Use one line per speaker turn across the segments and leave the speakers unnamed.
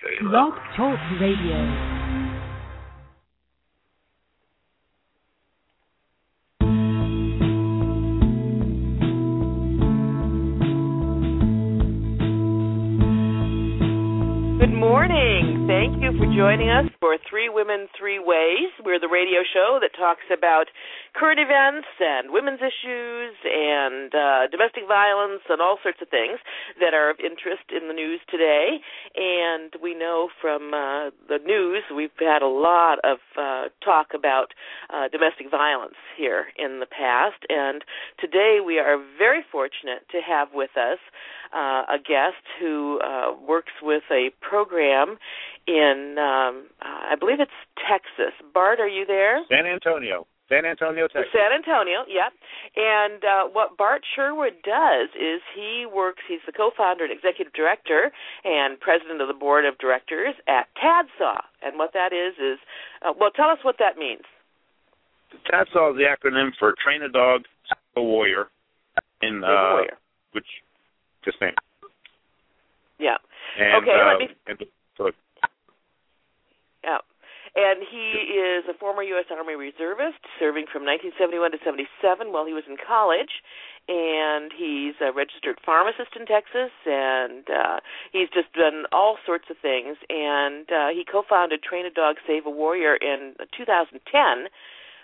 Blog Talk Radio.
Good morning. Thank you for joining us for Three Women, Three Ways. We're the radio show that talks about current events and women's issues and uh, domestic violence and all sorts of things that are of interest in the news today. And we know from uh, the news we've had a lot of uh, talk about uh, domestic violence here in the past. And today we are very fortunate to have with us uh, a guest who uh, works with a program in, um, uh, I believe it's Texas. Bart, are you there?
San Antonio. San Antonio, Texas.
San Antonio, yep. And uh, what Bart Sherwood does is he works, he's the co founder and executive director and president of the board of directors at TADSAW. And what that is, is, uh, well, tell us what that means.
TADSAW is the acronym for Train a Dog, a Warrior, in,
a
uh,
warrior.
which, just name.
Yeah.
And,
Okay,
uh,
let me-
and so
Yeah. And he is a former U.S. Army reservist, serving from 1971 to 77 while he was in college. And he's a registered pharmacist in Texas, and uh, he's just done all sorts of things. And uh, he co-founded Train a Dog, Save a Warrior in 2010,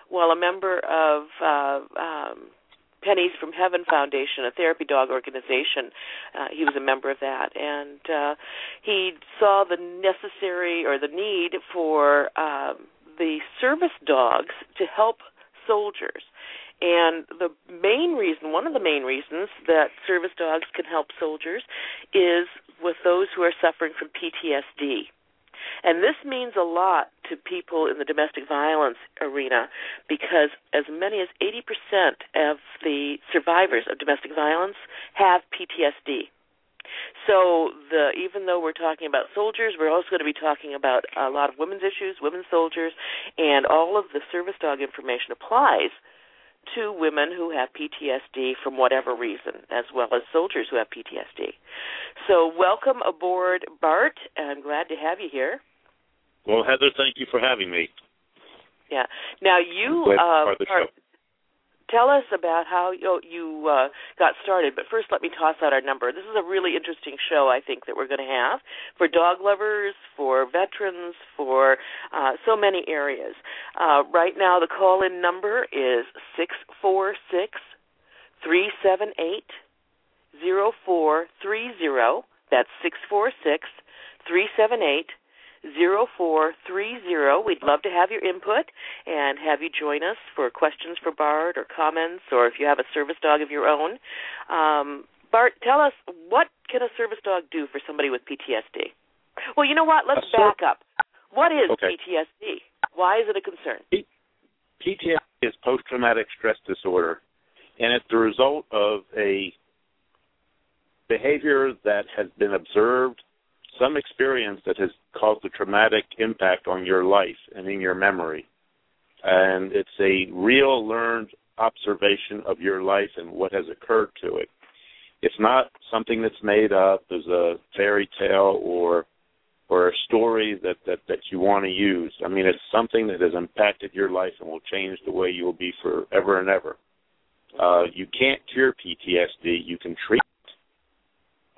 while a member of uh, um, Pennies from Heaven Foundation, a therapy dog organization. Uh, he was a member of that, and uh, he saw the necessary or the need for um, the service dogs to help soldiers. And the main reason, one of the main reasons that service dogs can help soldiers is with those who are suffering from PTSD. And this means a lot to people in the domestic violence arena because as many as 80% of the survivors of domestic violence have PTSD. So the even though we're talking about soldiers, we're also going to be talking about a lot of women's issues, women soldiers, and all of the service dog information applies to women who have PTSD from whatever reason, as well as soldiers who have PTSD. So welcome aboard, Bart, and glad to have you here.
well, Heather, thank you for having me.
Yeah. Now you uh,
part of the
are-
show.
Tell us about how you, you uh, got started. But first, let me toss out our number. This is a really interesting show, I think, that we're going to have for dog lovers, for veterans, for uh, so many areas. Uh, right now, the call-in number is six four six three seven eight zero four three zero. That's six four six three seven eight zero four three zero. We'd love to have your input and have you join us for questions for Bart or comments, or if you have a service dog of your own. Um, Bart, tell us what can a service dog do for somebody with PTSD? Well, you know what? Let's
ser-
back up. What is
Okay.
PTSD? Why is it a concern?
PTSD is post-traumatic stress disorder, and it's the result of a behavior that has been observed, some experience that has caused a traumatic impact on your life and in your memory. And it's a real learned observation of your life and what has occurred to it. It's not something that's made up as a fairy tale or or a story that, that, that you want to use. I mean, it's something that has impacted your life and will change the way you will be forever and ever. Uh, you can't cure PTSD. You can treat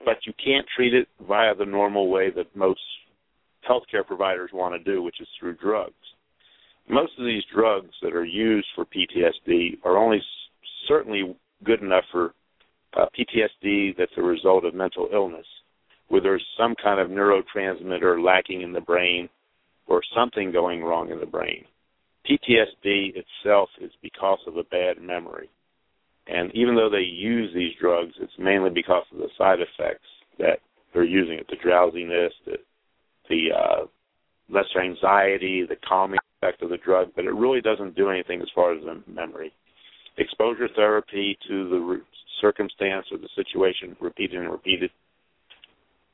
but you can't treat it via the normal way that most healthcare providers want to do, which is through drugs. Most of these drugs that are used for PTSD are only certainly good enough for uh, PTSD that's a result of mental illness where there's some kind of neurotransmitter lacking in the brain or something going wrong in the brain. PTSD itself is because of a bad memory. And even though they use these drugs, it's mainly because of the side effects that they're using it the drowsiness, the, the uh, lesser anxiety, the calming effect of the drug, but it really doesn't do anything as far as the memory. Exposure therapy to the circumstance or the situation repeated and repeated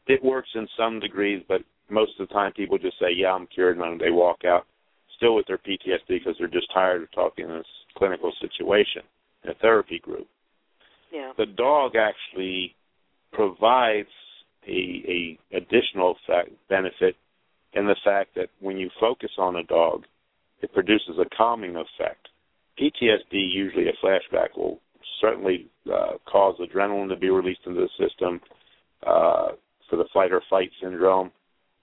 it works in some degrees, but most of the time people just say, "Yeah, I'm cured," and they walk out still with their PTSD because they're just tired of talking in this clinical situation in a therapy group.
Yeah.
The dog actually provides a, a additional fact, benefit in the fact that when you focus on a dog, it produces a calming effect. PTSD, usually a flashback, will certainly uh, cause adrenaline to be released into the system uh, for the fight or flight syndrome.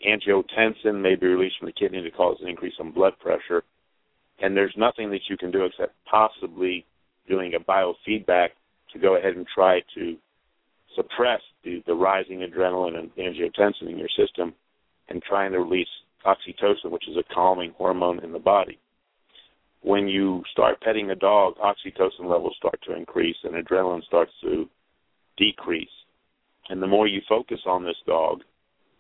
Angiotensin may be released from the kidney to cause an increase in blood pressure. And there's nothing that you can do except possibly doing a biofeedback to go ahead and try to suppress the, the rising adrenaline and angiotensin in your system and trying to release oxytocin, which is a calming hormone in the body. When you start petting a dog, oxytocin levels start to increase and adrenaline starts to decrease. And the more you focus on this dog,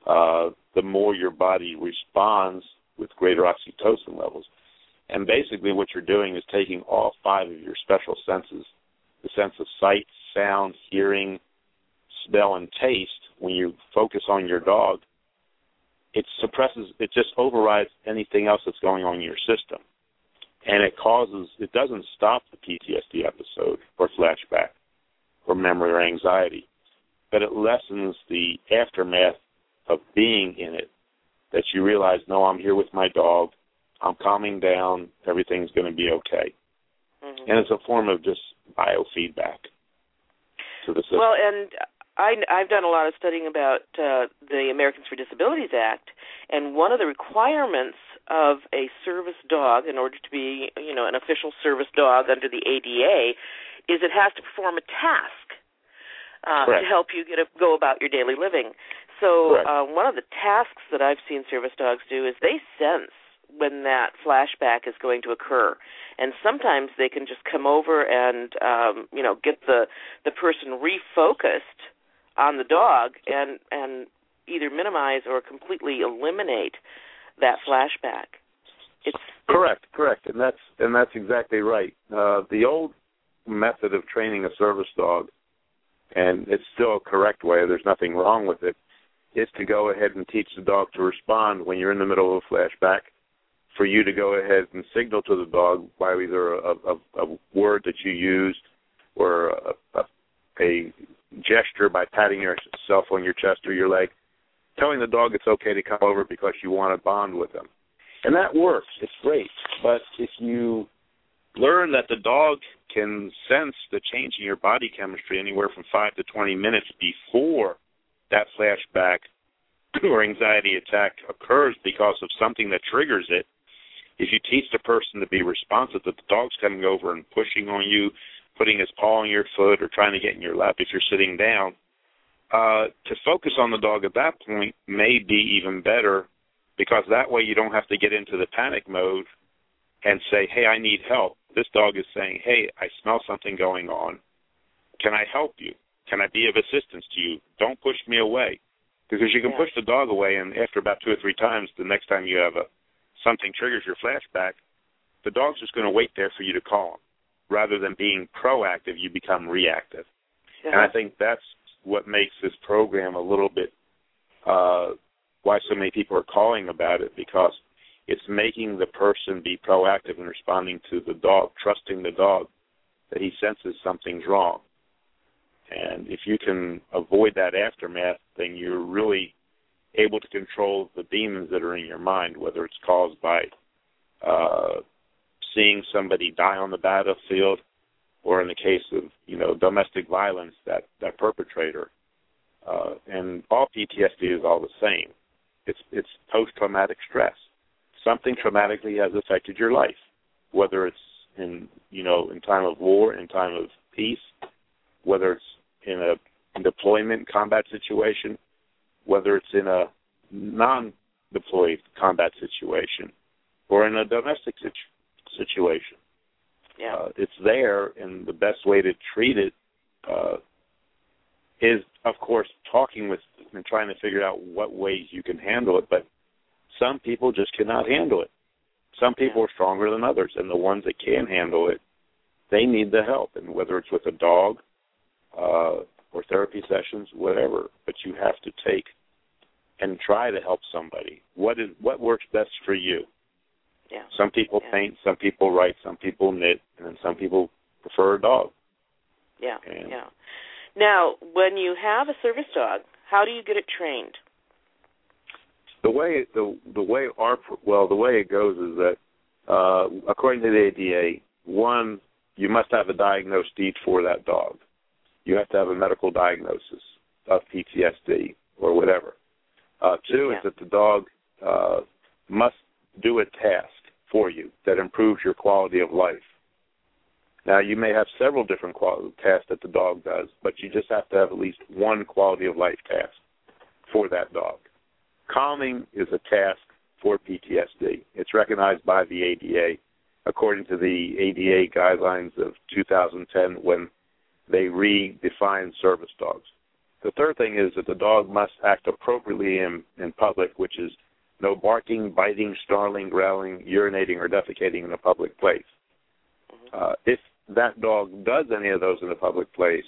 uh, the more your body responds with greater oxytocin levels. And basically, what you're doing is taking all five of your special senses the sense of sight, sound, hearing, smell, and taste when you focus on your dog it suppresses it just overrides anything else that's going on in your system. And it causes it doesn't stop the PTSD episode or flashback or memory or anxiety but it lessens the aftermath of being in it that you realize no I'm here with my dog I'm calming down. Everything's going to be okay. Mm-hmm. and it's a form of just biofeedback to the system.
Well and I, I've done a lot of studying about uh, the Americans for Disabilities Act, and one of the requirements of a service dog, in order to be, you know, an official service dog under the ADA, is it has to perform a task uh, to help you get a, go about your daily living. So uh, one of the tasks that I've seen service dogs do is they sense when that flashback is going to occur and sometimes they can just come over and um you know get the the person refocused on the dog and and either minimize or completely eliminate that flashback. It's
correct, correct, and that's and that's exactly right. Uh, the old method of training a service dog, and it's still a correct way. There's nothing wrong with it. Is to go ahead and teach the dog to respond when you're in the middle of a flashback. For you to go ahead and signal to the dog by either a, a, a word that you used or a, a, gesture by patting yourself on your chest or your leg, telling the dog it's okay to come over because you want to bond with them. And that works. It's great. But if you learn that the dog can sense the change in your body chemistry anywhere from 5 to 20 minutes before that flashback or anxiety attack occurs because of something that triggers it, if you teach the person to be responsive that the dog's coming over and pushing on you, putting his paw on your foot or trying to get in your lap if you're sitting down. Uh, to focus on the dog at that point may be even better because that way you don't have to get into the panic mode and say, hey, I need help. This dog is saying, hey, I smell something going on. Can I help you? Can I be of assistance to you? Don't push me away. Because you can yeah. push the dog away, and after about two or three times, the next time you have a something triggers your flashback, the dog's just going to wait there for you to call him rather than being proactive, you become reactive. Yeah. And I think that's what makes this program a little bit uh, why so many people are calling about it because it's making the person be proactive in responding to the dog, trusting the dog that he senses something's wrong. And if you can avoid that aftermath, then you're really able to control the demons that are in your mind, whether it's caused by uh, seeing somebody die on the battlefield, or in the case of you know domestic violence, that that perpetrator. Uh, and all PTSD is all the same. It's it's post traumatic stress. Something traumatically has affected your life, whether it's in you know in time of war, in time of peace, whether it's in a deployment combat situation, whether it's in a non-deployed combat situation, or in a domestic situation situation.
Yeah.
Uh, it's there, and the best way to treat it uh, is, of course, talking with and trying to figure out what ways you can handle it. But some people just cannot handle it. Some people
yeah.
are stronger than others, and the ones that can handle it, they need the help. And whether it's with a dog uh, or therapy sessions, whatever, but you have to take and try to help somebody. What is what works best for you?
Yeah.
Some people
yeah.
paint, some people write, some people knit, and then some people prefer a dog.
Yeah.
And
yeah. Now, when you have a service dog, How do you get it trained?
The way the the way our well the way it goes is that uh, according to the ADA, one you must have a diagnosed need for that dog. You have to have a medical diagnosis of PTSD or whatever. Uh, two
yeah.
is that the dog uh, must do a task for you that improves your quality of life. Now, you may have several different quality tasks that the dog does, but you just have to have at least one quality of life task for that dog. Calming is a task for PTSD. It's recognized by the ADA according to the ADA guidelines of 2010 when they redefine service dogs. The third thing is that the dog must act appropriately in, in public, which is no barking, biting, snarling, growling, urinating, or defecating in a public place. Uh, if that dog does any of those in a public place,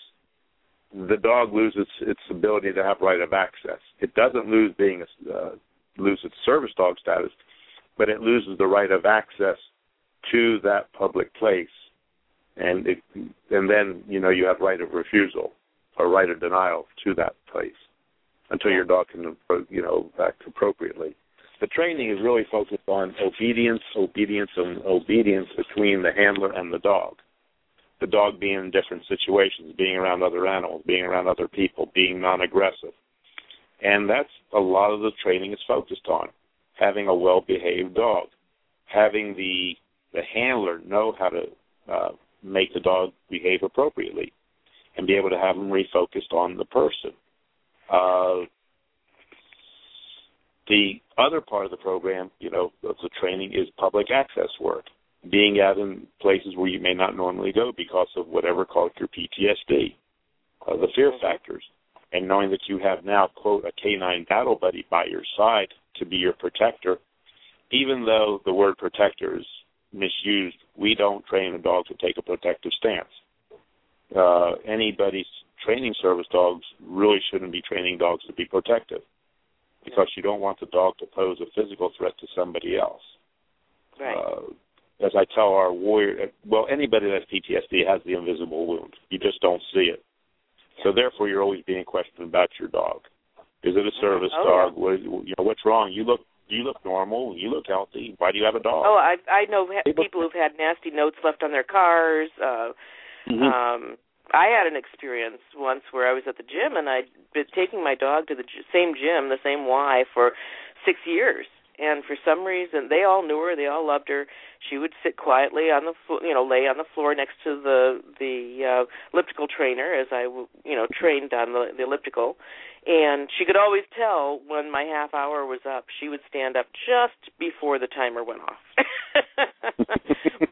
the dog loses its ability to have right of access. It doesn't lose being a, uh, lose its service dog status, but it loses the right of access to that public place, and it, and then you know you have right of refusal or right of denial to that place until your dog can you know act appropriately. The training is really focused on obedience, obedience, and obedience between the handler and the dog. The dog being in different situations, being around other animals, being around other people, being non-aggressive, and that's a lot of the training is focused on having a well-behaved dog, having the the handler know how to uh, make the dog behave appropriately and be able to have them refocused on the person. Uh, the other part of the program, you know, of the training is public access work, being out in places where you may not normally go because of whatever caused your PTSD, uh, the fear factors, and knowing that you have now, quote, a canine battle buddy by your side to be your protector, even though the word protector is misused. We don't train a dog to take a protective stance. Uh, anybody's training service dogs really shouldn't be training dogs to be protective because you don't want the dog to pose a physical threat to somebody else.
Right.
Uh, as I tell our warrior, well, anybody that has PTSD has the invisible wound. You just don't see it. So therefore, you're always being questioned about your dog. Is it a service
oh,
dog?
Yeah.
What, you know, what's wrong? You look you look normal. You look healthy. Why do you have a dog?
Oh, I I know people who've had nasty notes left on their cars. Uh,
mm-hmm.
Um, I had an experience once where I was at the gym and I'd been taking my dog to the same gym, the same Y, for six years. And for some reason, they all knew her. They all loved her. She would sit quietly on the, flo- you know, lay on the floor next to the the uh, elliptical trainer as I, you know, trained on the, the elliptical and she could always tell when my half hour was up. She would stand up just before the timer went off.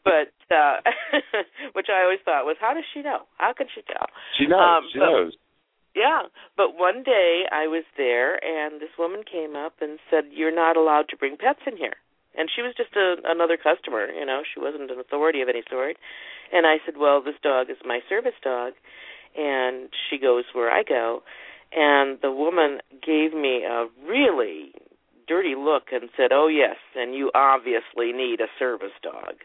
but uh which I always thought was how does she know? How can she tell?
She knows.
Um,
she
but,
knows.
Yeah, but one day I was there and this woman came up and said you're not allowed to bring pets in here. And she was just a another customer, you know, she wasn't an authority of any sort. And I said, "Well, this dog is my service dog." And she goes where I go and the woman gave me a really dirty look and said, "Oh yes, and you obviously need a service dog."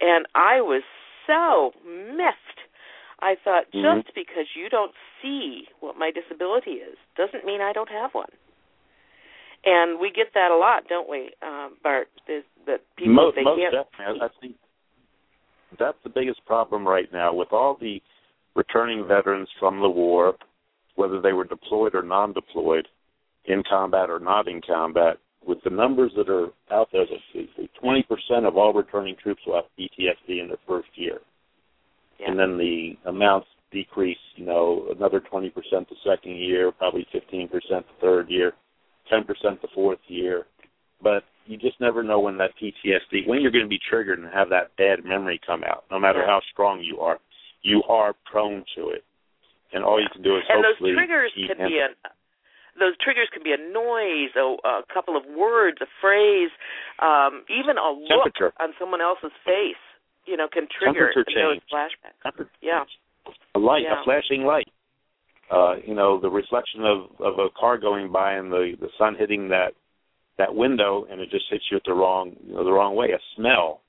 And I was so miffed. I thought
mm-hmm.
just because you don't see what my disability is doesn't mean I don't have one. And we get that a lot, don't we, um, Bart? Is that people
most,
they
most
can't.
Definitely. I think that's the biggest problem right now with all the returning veterans from the war whether they were deployed or non-deployed, in combat or not in combat, with the numbers that are out there, that 20% of all returning troops will have PTSD in their first year,
yeah.
and then the amounts decrease. You know, another 20% the second year, probably 15% the third year, 10% the fourth year, but you just never know when that PTSD, when you're going to be triggered and have that bad memory come out. No matter how strong you are, you are prone to it and all you can do is
and
hopefully
those triggers can be a those triggers can be a noise, a, a couple of words, a phrase, um, even a look on someone else's face. You know, can trigger those flashbacks. Yeah,
a light,
Yeah.
a flashing light. Uh, you know, the reflection of of a car going by and the the sun hitting that that window, and it just hits you at the wrong you know, the wrong way. A smell.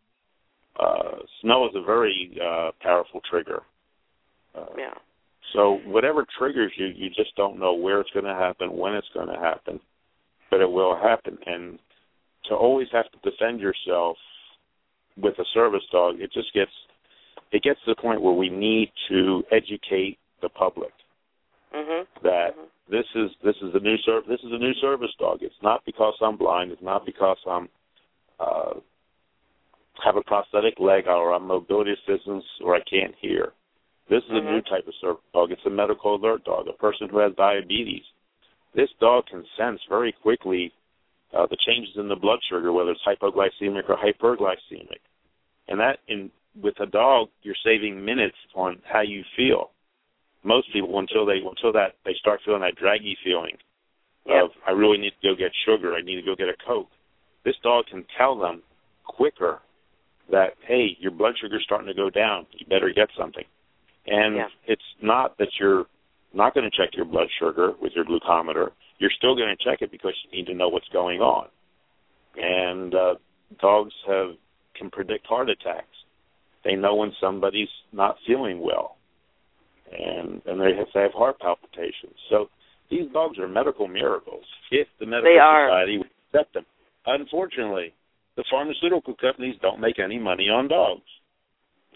Uh, smell is a very uh, powerful trigger. Uh,
yeah.
So whatever triggers you, you just don't know where it's going to happen, when it's going to happen, but it will happen. And to always have to defend yourself with a service dog, it just gets it gets to the point where we need to educate the public
mm-hmm.
that
mm-hmm.
this is this is a new ser- this is a new service dog. It's not because I'm blind. It's not because I'm uh, have a prosthetic leg or I'm mobility assistance or I can't hear. This is
mm-hmm.
a new type of service dog. It's a medical alert dog. A person who has diabetes. This dog can sense very quickly uh, the changes in the blood sugar, whether it's hypoglycemic or hyperglycemic. And that, in with a dog, you're saving minutes on how you feel. Most people, until they until that they start feeling that draggy feeling
yep.
of I really need to go get sugar, I need to go get a coke. This dog can tell them quicker that hey, your blood sugar's starting to go down. You better get something. And
yeah.
it's not that you're not going to check your blood sugar with your glucometer. You're still going to check it because you need to know what's going on. And uh, dogs have can predict heart attacks. They know when somebody's not feeling well, and and they have, they have heart palpitations. So these dogs are medical miracles if the medical society would accept them. Unfortunately, the pharmaceutical companies don't make any money on dogs.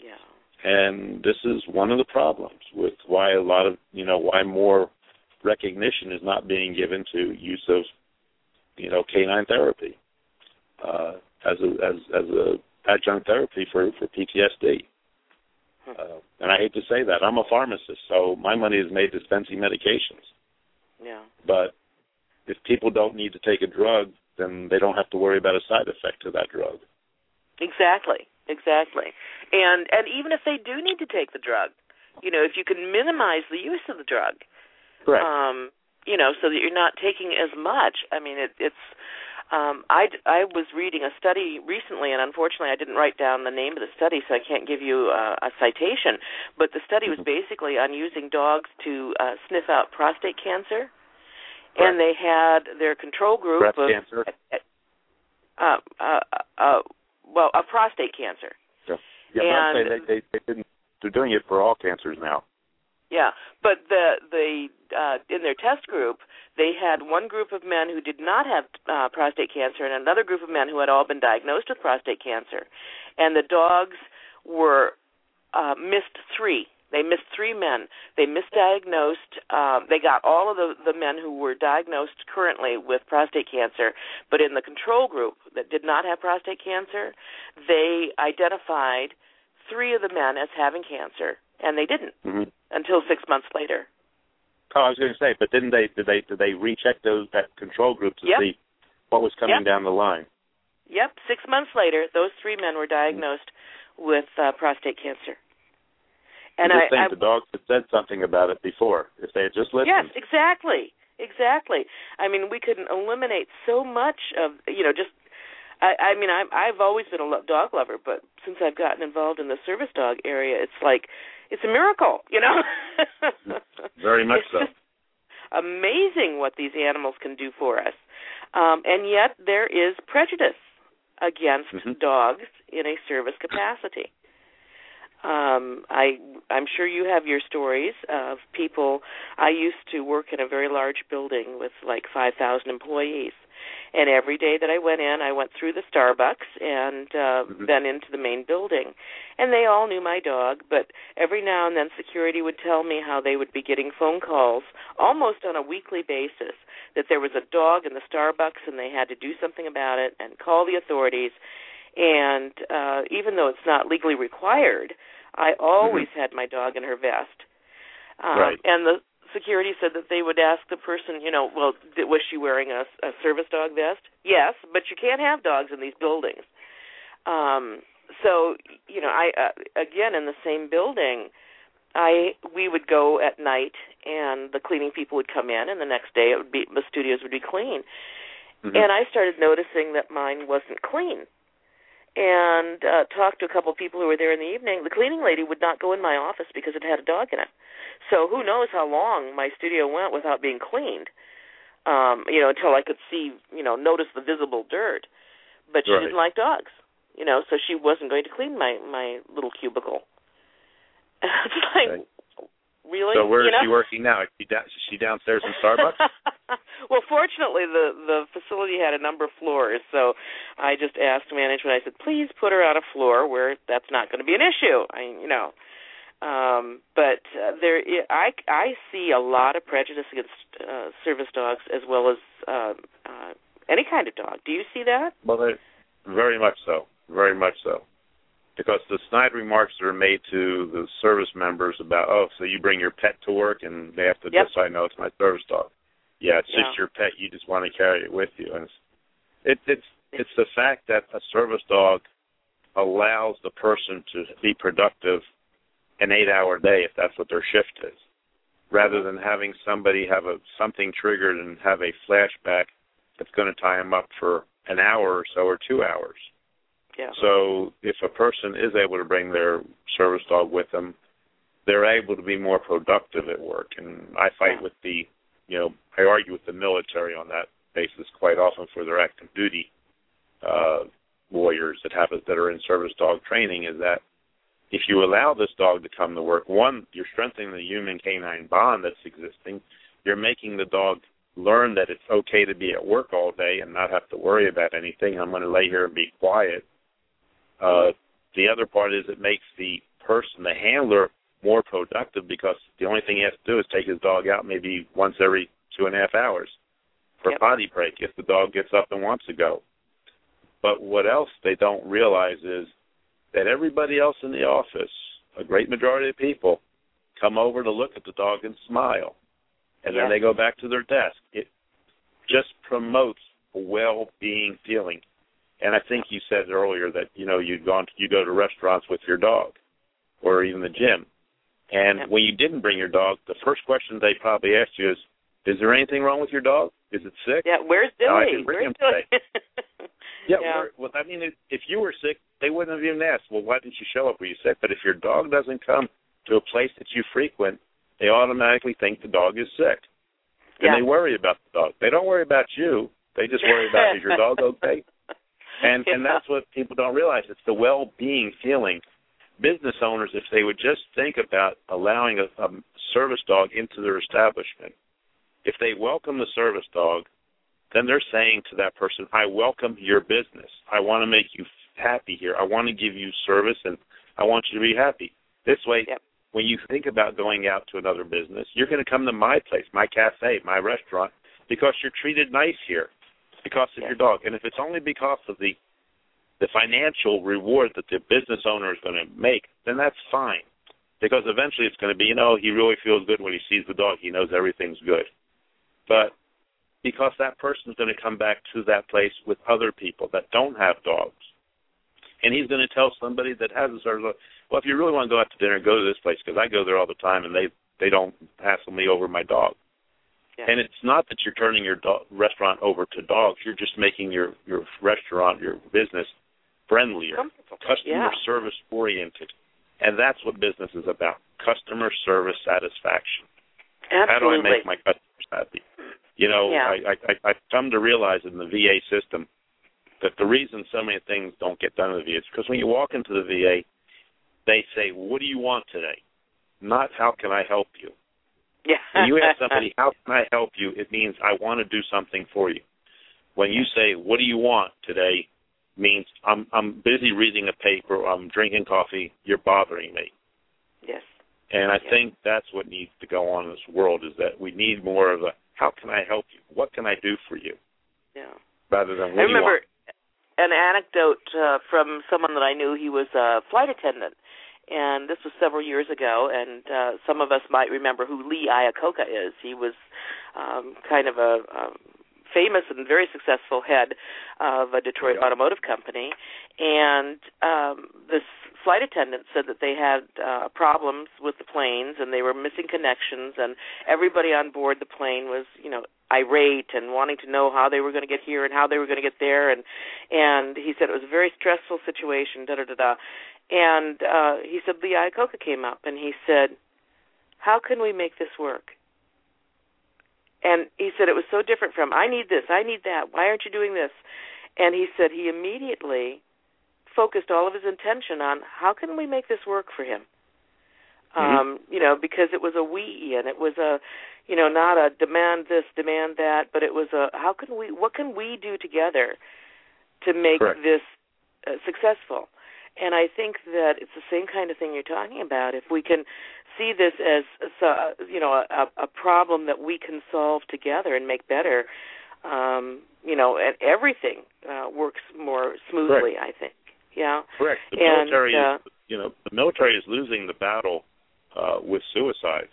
Yeah.
And this is one of the problems with why a lot of you know why more recognition is not being given to use of you know canine therapy uh, as a as as a adjunct therapy for for PTSD. Uh, and I hate to say that I'm a pharmacist, so my money is made dispensing medications.
Yeah.
But if people don't need to take a drug, then they don't have to worry about a side effect to that drug.
Exactly. Exactly. And and even if they do need to take the drug, you know, if you can minimize the use of the drug,
Correct.
um, you know, so that you're not taking as much. I mean, it, it's. Um, I I was reading a study recently, and unfortunately, I didn't write down the name of the study, so I can't give you uh, a citation. But the study was basically on using dogs to uh, sniff out prostate cancer, and they had their control group
Breast
of
cancer.
uh, uh, uh, well, a prostate cancer.
Yeah, but I'm saying they, they they didn't. They're doing it for all cancers now.
Yeah, but the the uh, in their test group, they had one group of men who did not have uh, prostate cancer, and another group of men who had all been diagnosed with prostate cancer, and the dogs were uh, missed three. They missed three men. They misdiagnosed. Um, they got all of the the men who were diagnosed currently with prostate cancer, but in the control group that did not have prostate cancer, they identified three of the men as having cancer, and they didn't
Mm-hmm.
until six months later.
Oh, I was going to say, but didn't they? Did they? Did they recheck those that control group to
Yep.
see what was coming
Yep.
down the line?
Yep, six months later, those three men were diagnosed with uh, prostate cancer. And
I think the dogs had said something about it before. If they had just listened.
yes, exactly, exactly. I mean, we couldn't eliminate so much of you know just. I, I mean, I'm, I've always been a dog lover, but since I've gotten involved in the service dog area, it's like it's a miracle, you know.
Very much so.
Amazing what these animals can do for us, um, and yet there is prejudice against
Mhm.
dogs in a service capacity. Um, I I'm sure you have your stories of people. I used to work in a very large building with like 5,000 employees, and every day that I went in, I went through the Starbucks and uh,
Mhm.
then into the main building, and they all knew my dog. But every now and then, security would tell me how they would be getting phone calls almost on a weekly basis that there was a dog in the Starbucks and they had to do something about it and call the authorities. And uh, even though it's not legally required, I always had my dog in her vest. Um,
Right.
And the security said that they would ask the person, you know, well, was she wearing a, a service dog vest? Yes, but you can't have dogs in these buildings. Um, so, you know, I uh, again in the same building, I we would go at night, and the cleaning people would come in, and the next day it would be the studios would be clean.
Mhm.
And I started noticing that mine wasn't clean. And uh talked to a couple of people who were there in the evening. The cleaning lady would not go in my office because it had a dog in it. So who knows how long my studio went without being cleaned. Um, you know, until I could see, you know, notice the visible dirt. But she
Right.
didn't like dogs. You know, so she wasn't going to clean my my little cubicle. it's like
Right.
Really.
So where
you
is
know?
she working now? Is she, down, is she downstairs in Starbucks?
well, fortunately, the the facility had a number of floors, so I just asked management. I said, please put her on a floor where that's not going to be an issue. I, you know, um, but uh, there, I I see a lot of prejudice against uh, service dogs as well as uh, uh, any kind of dog. Do you see that?
Well, they, very much so. Very much so because the snide remarks that are made to the service members about, oh, so you bring your pet to work and they have to
yep.
decide, no, it's my service dog. Yeah, it's
yeah.
just your pet. You just want to carry it with you, and it's it, it's it's the fact that a service dog allows the person to be productive an eight-hour day if that's what their shift is, rather mm-hmm. than having somebody have a something triggered and have a flashback that's going to tie them up for an hour or so or two hours.
Yeah.
So if a person is able to bring their service dog with them, they're able to be more productive at work. And I fight
yeah.
with the, you know, I argue with the military on that basis quite often for their active duty uh, warriors that have that are in service dog training. Is that if you allow this dog to come to work, one, you're strengthening the human canine bond that's existing. You're making the dog learn that it's okay to be at work all day and not have to worry about anything. I'm going to lay here and be quiet uh, the other part is it makes the person, the handler, more productive because the only thing he has to do is take his dog out maybe once every two and a half hours for
yep.
potty break if the dog gets up and wants to go. But what else they don't realize is that everybody else in the office, a great majority of people, come over to look at the dog and smile. And
yes.
then they go back to their desk. It just promotes a well being feeling. And I think you said earlier that you know you'd gone to, you go to restaurants with your dog, or even the gym, and when you didn't bring your dog, the first question they probably asked you is, "Is there anything wrong with your dog? Is it sick?"
Yeah, where's Billy?
No, I didn't bring
where's
him today. yeah,
yeah.
well, I mean, if you were sick, they wouldn't have even asked. Well, why didn't you show up? Were you sick? But if your dog doesn't come to a place that you frequent, they automatically think the dog is sick, and
yeah.
they worry about the dog. They don't worry about you. They just worry about is your dog okay? And and that's what people don't realize. It's the well-being feeling. Business owners, if they would just think about allowing a, a service dog into their establishment, if they welcome the service dog, then they're saying to that person, "I welcome your business. I want to make you happy here. I want to give you service, and I want you to be happy." This way,
yep.
when you think about going out to another business, you're going to come to my place, my cafe, my restaurant, because you're treated nice here because of
yes.
your dog. And if it's only because of the the financial reward that the business owner is going to make, then that's fine. Because eventually it's going to be, you know, he really feels good when he sees the dog. He knows everything's good. But because that person is going to come back to that place with other people that don't have dogs. And he's going to tell somebody that has a sort of, well, if you really want to go out to dinner, go to this place because I go there all the time and they they don't hassle me over my dog.
Yeah.
And it's not that you're turning your do- restaurant over to dogs. You're just making your your restaurant, your business friendlier, customer
yeah.
service oriented. And that's what business is about. Customer service satisfaction.
Absolutely.
How do I make my customers happy? You know,
yeah.
I, I I've come to realize in the VA system that the reason so many things don't get done in the VA is because when you walk into the VA, they say, "What do you want today?" Not "How can I help you?"
Yeah.
when you ask somebody, "How can I help you?" it means I want to do something for you. When you say, "What do you want today?" means I'm I'm busy reading a paper, or I'm drinking coffee. You're bothering me.
Yes.
And I
Yeah.
think that's what needs to go on in this world is that we need more of a how can I help you? What can I do for you?
Yeah.
Rather than what
I
do you
remember an anecdote uh, from someone that I knew. He was a flight attendant, and this was several years ago. And uh, some of us might remember who Lee Iacocca is. He was um, kind of a, a famous and very successful head of a Detroit automotive company. And um, this flight attendant said that they had uh, problems with the planes and they were missing connections, and everybody on board the plane was, you know, irate and wanting to know how they were going to get here and how they were going to get there and and he said it was a very stressful situation da da da da and uh he said Lee Iacocca came up. And he said how can we make this work? And he said it was so different from I need this I need that why aren't you doing this? And he said he immediately focused all of his intention on how can we make this work for him? Um, you know, because it was a we and it was a you know, not a demand this, demand that, but it was a how can we what can we do together to make
Correct.
this uh, successful? And I think that it's the same kind of thing you're talking about. If we can see this as, you know, a, a problem that we can solve together and make better, um, you know, and everything uh, works more smoothly.
Correct.
I think. Yeah.
Correct. The
and,
military
uh,
is, you know, the military is losing the battle uh, with suicides.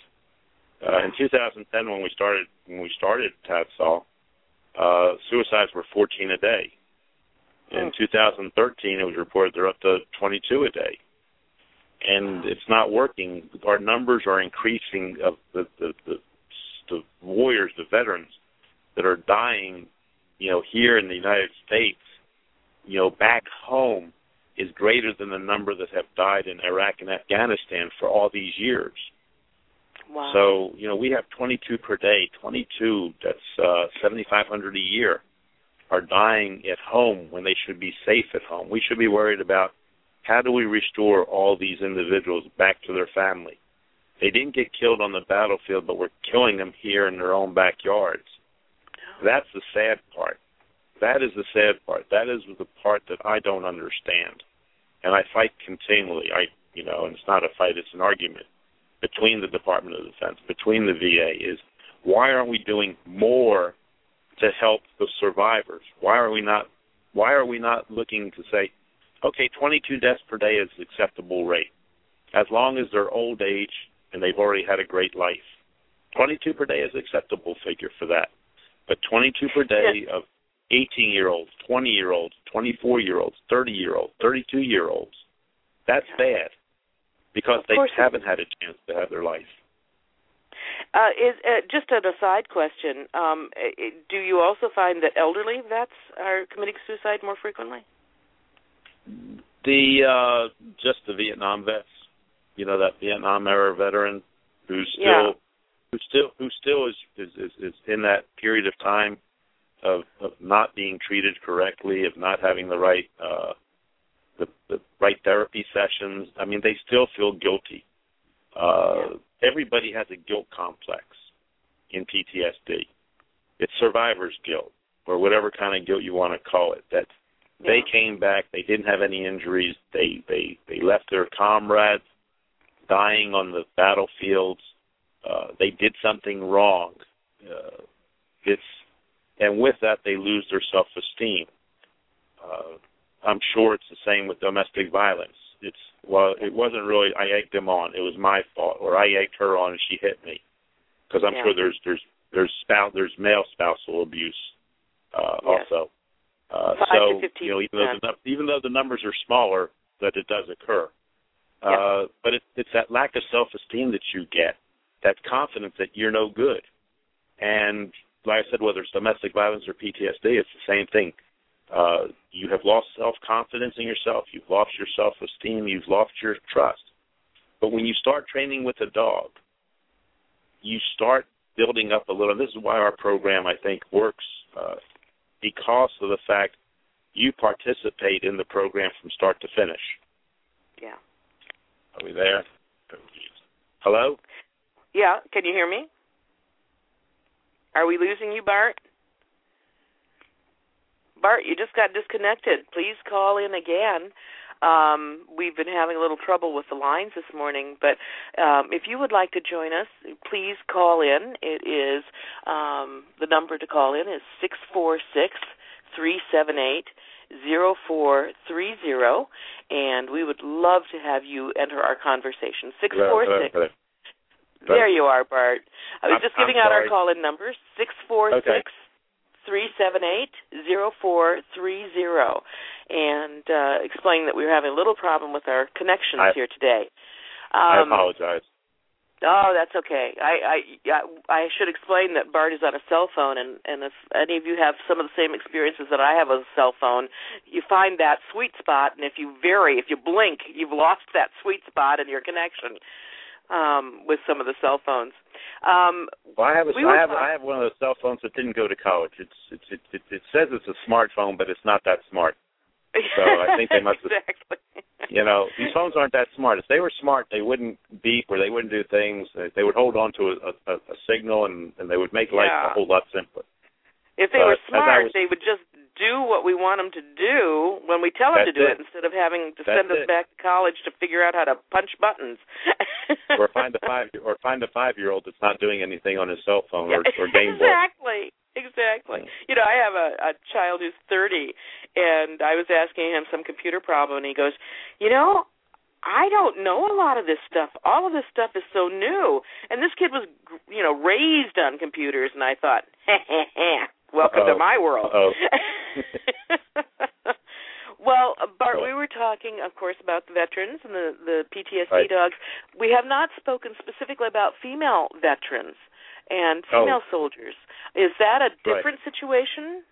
Uh, in 2010, when we started when we started TADSAW, uh, suicides were 14 a day. In 2013, it was reported they're up to 22 a day, and it's not working. Our numbers are increasing of the the, the the warriors, the veterans that are dying, you know, here in the United States, you know, back home is greater than the number that have died in Iraq and Afghanistan for all these years.
Wow.
So, you know, we have 22 per day, 22, that's uh, 7,500 a year, are dying at home when they should be safe at home. We should be worried about how do we restore all these individuals back to their family. They didn't get killed on the battlefield, but we're killing them here in their own backyards. That's the sad part. That is the sad part. That is the part that I don't understand. And I fight continually. I, you know, and it's not a fight, it's an argument between the Department of Defense, between the VA, is why aren't we doing more to help the survivors? Why are we not? Why are we not looking to say, okay, 22 deaths per day is an acceptable rate, as long as they're old age and they've already had a great life. 22 per day is an acceptable figure for that, but 22 per day of 18 year olds, 20 year olds, 24 year olds, 30 year olds, 32 year olds, that's bad because they haven't had a chance to have their life.
Uh, is uh, just an aside question. Um, do you also find that elderly vets are committing suicide more frequently?
The uh just the Vietnam vets, you know that Vietnam era veteran who's still
Yeah.
who still who still is, is is is in that period of time of of not being treated correctly, of not having the right uh the the right therapy sessions. I mean, they still feel guilty. Uh everybody has a guilt complex in PTSD. It's survivor's guilt or whatever kind of guilt you want to call it. That they
Yeah.
came back, they didn't have any injuries, they they they left their comrades dying on the battlefields. Uh they did something wrong. Uh it's and with that they lose their self-esteem. Uh I'm sure it's the same with domestic violence. It's well, it wasn't really I egged him on. It was my fault, or I egged her on and she hit me. Because I'm
Yeah.
sure there's there's there's spouse there's male spousal abuse uh,
Yes.
also. Uh, so
to 15%.
you know, even though the, even though the numbers are smaller, that it does occur.
Yeah.
Uh, but it, it's that lack of self-esteem that you get, that confidence that you're no good. And like I said, whether it's domestic violence or PTSD, it's the same thing. Uh, you have lost self-confidence in yourself. You've lost your self-esteem. You've lost your trust. But when you start training with a dog, you start building up a little. This is why our program, I think, works uh, because of the fact you participate in the program from start to finish.
Yeah.
Are we there? Hello?
Yeah. Can you hear me? Are we losing you, Bart? Bart, you just got disconnected. Please call in again. Um, we've been having a little trouble with the lines this morning, but um, if you would like to join us, please call in. It is um, the number to call in is six four six three seven eight zero four three zero, and we would love to have you enter our conversation. Six four six. There you are, Bart. I was
I'm-
just giving out our call-in number six four six three seven eight zero four three zero, and uh, explaining that we were having a little problem with our connections
I-
here today.
I
Um,
apologize.
Oh, that's okay. I, I I should explain that Bart is on a cell phone, and and if any of you have some of the same experiences that I have with a cell phone, you find that sweet spot, and if you vary, if you blink, you've lost that sweet spot in your connection um, with some of the cell phones. Um,
Well, I have a,
we
I have
talk-
I have one of those cell phones that didn't go to college. It's it's it, it, it says it's a smartphone, but it's not that smart. So I think they must have.
exactly.
You know, these phones aren't that smart. If they were smart, they wouldn't beep or they wouldn't do things. They would hold on to a, a, a signal and, and they would make life
Yeah.
a whole lot simpler.
If they
But
were smart,
was-
they would just do what we want them to do when we tell them to do
it.
it, instead of having to
That's
send us
it.
back to college to figure out how to punch buttons.
or find a five or find a five year old that's not doing anything on his cell phone or, or Game Boy.
exactly. Exactly. Mm. You know, I have a, a child who's 30, and I was asking him some computer problem, and he goes, "You know, I don't know a lot of this stuff. All of this stuff is so new." And this kid was, you know, raised on computers, and I thought, "Welcome to
Uh-oh.
my world." Well, Bart, we were talking, of course, about the veterans and the the PTSD
Right.
dogs. We have not spoken specifically about female veterans and
Oh.
female soldiers. Is that a different situation?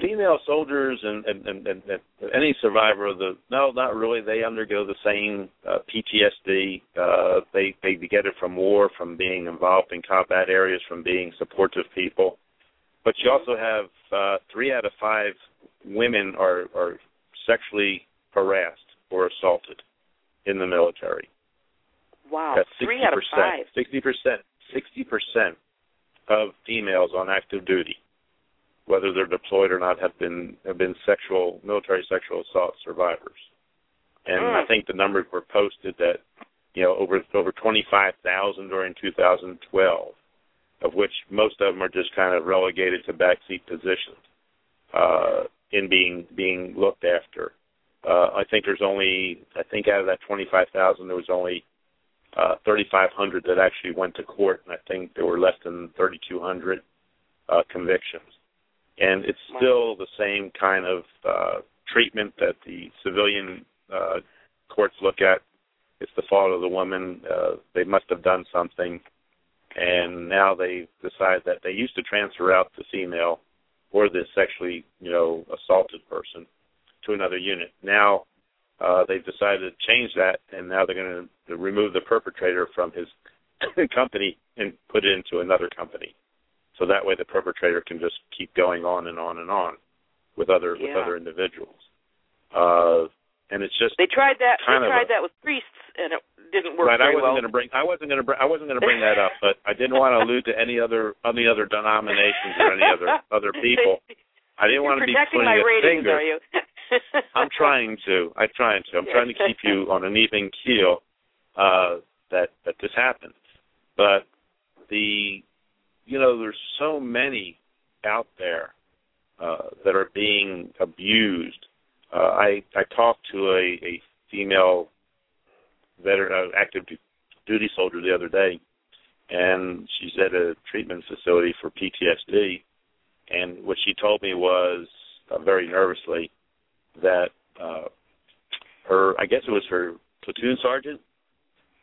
Female soldiers and, and, and, and, and any survivor of the no, not really. They undergo the same uh, PTSD. Uh, they they get it from war, from being involved in combat areas, from being supportive people. But you also have uh, three out of five women are are sexually harassed or assaulted in the military.
Wow,
That's
three
60%,
out of five.
60%, 60% of females on active duty, whether they're deployed or not, have been have been sexual military sexual assault survivors. And
Mm.
I think the numbers were posted that you know over over 25,000 during 2012, of which most of them are just kind of relegated to backseat positions uh, in being being looked after. Uh, I think there's only I think out of that 25,000 there was only uh, 3,500 that actually went to court, and I think there were less than 3,200 uh, convictions. And it's still the same kind of uh, treatment that the civilian uh, courts look at. It's the fault of the woman. Uh, they must have done something, and now they decide that they used to transfer out the female or the sexually, you know, assaulted person to another unit. Now uh, they've decided to change that, and now they're going to remove the perpetrator from his company and put it into another company. So that way, the perpetrator can just keep going on and on and on with other with other individuals. Uh, and it's just
They tried that. They tried
a-
that with priests, and it didn't work
right. I wasn't
well.
going to bring. I wasn't going to. Br- I wasn't going to bring that up, but I didn't want to allude to any other any other denominations or any other other people. I didn't want to be pointing
my
a
ratings,
finger.
are you?
I'm trying to. I'm trying to. I'm trying to keep you on an even keel uh, that that this happens. But the, you know, there's so many out there uh, that are being abused. Uh, I I talked to a, a female veteran, uh, active duty soldier the other day, and she's at a treatment facility for PTSD. And what she told me was uh, very nervously that uh, her, I guess it was her platoon sergeant,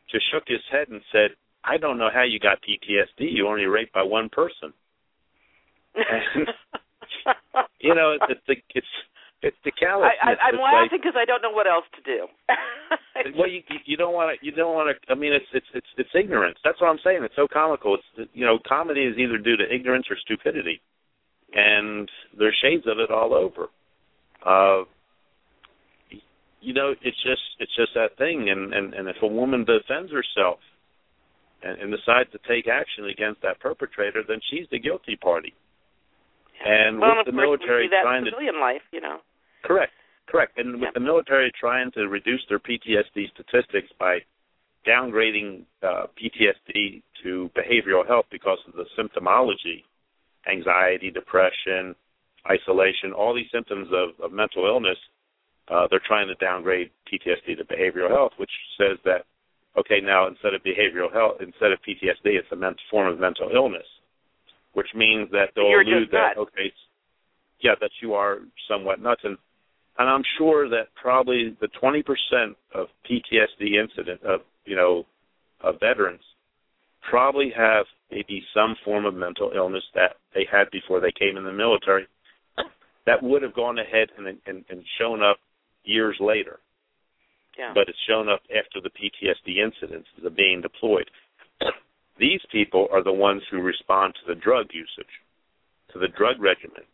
just shook his head and said, "I don't know how you got PTSD. You only raped by one person." And, You know, it's it's it's it's the callousness.
I, I, I'm
It's
laughing because I don't know what else to do.
Well, you you don't want to you don't want to. I mean, it's it's it's it's ignorance. That's what I'm saying. It's so comical. It's you know, comedy is either due to ignorance or stupidity, and there's shades of it all over. Uh, you know, it's just it's just that thing. And and and if a woman defends herself and, and decides to take action against that perpetrator, then she's the guilty party. And
well,
with
of
the military
we see that
trying
in
to
civilian life, you know.
Correct, correct. And with
Yeah.
the military trying to reduce their PTSD statistics by downgrading uh, PTSD to behavioral health because of the symptomology, anxiety, depression, isolation, all these symptoms of, of mental illness, uh, they're trying to downgrade PTSD to behavioral health, which says that okay, now instead of behavioral health, instead of PTSD, it's a ment- form of mental illness, which means that they'll allude that okay, yeah, that you are somewhat nuts, and and I'm sure that probably the 20% of PTSD incident of you know of veterans probably have maybe some form of mental illness that they had before they came in the military that would have gone ahead and and, and shown up years later
Yeah.
but it's shown up after the PTSD incidents of being deployed. These people are the ones who respond to the drug usage, to the drug regimen,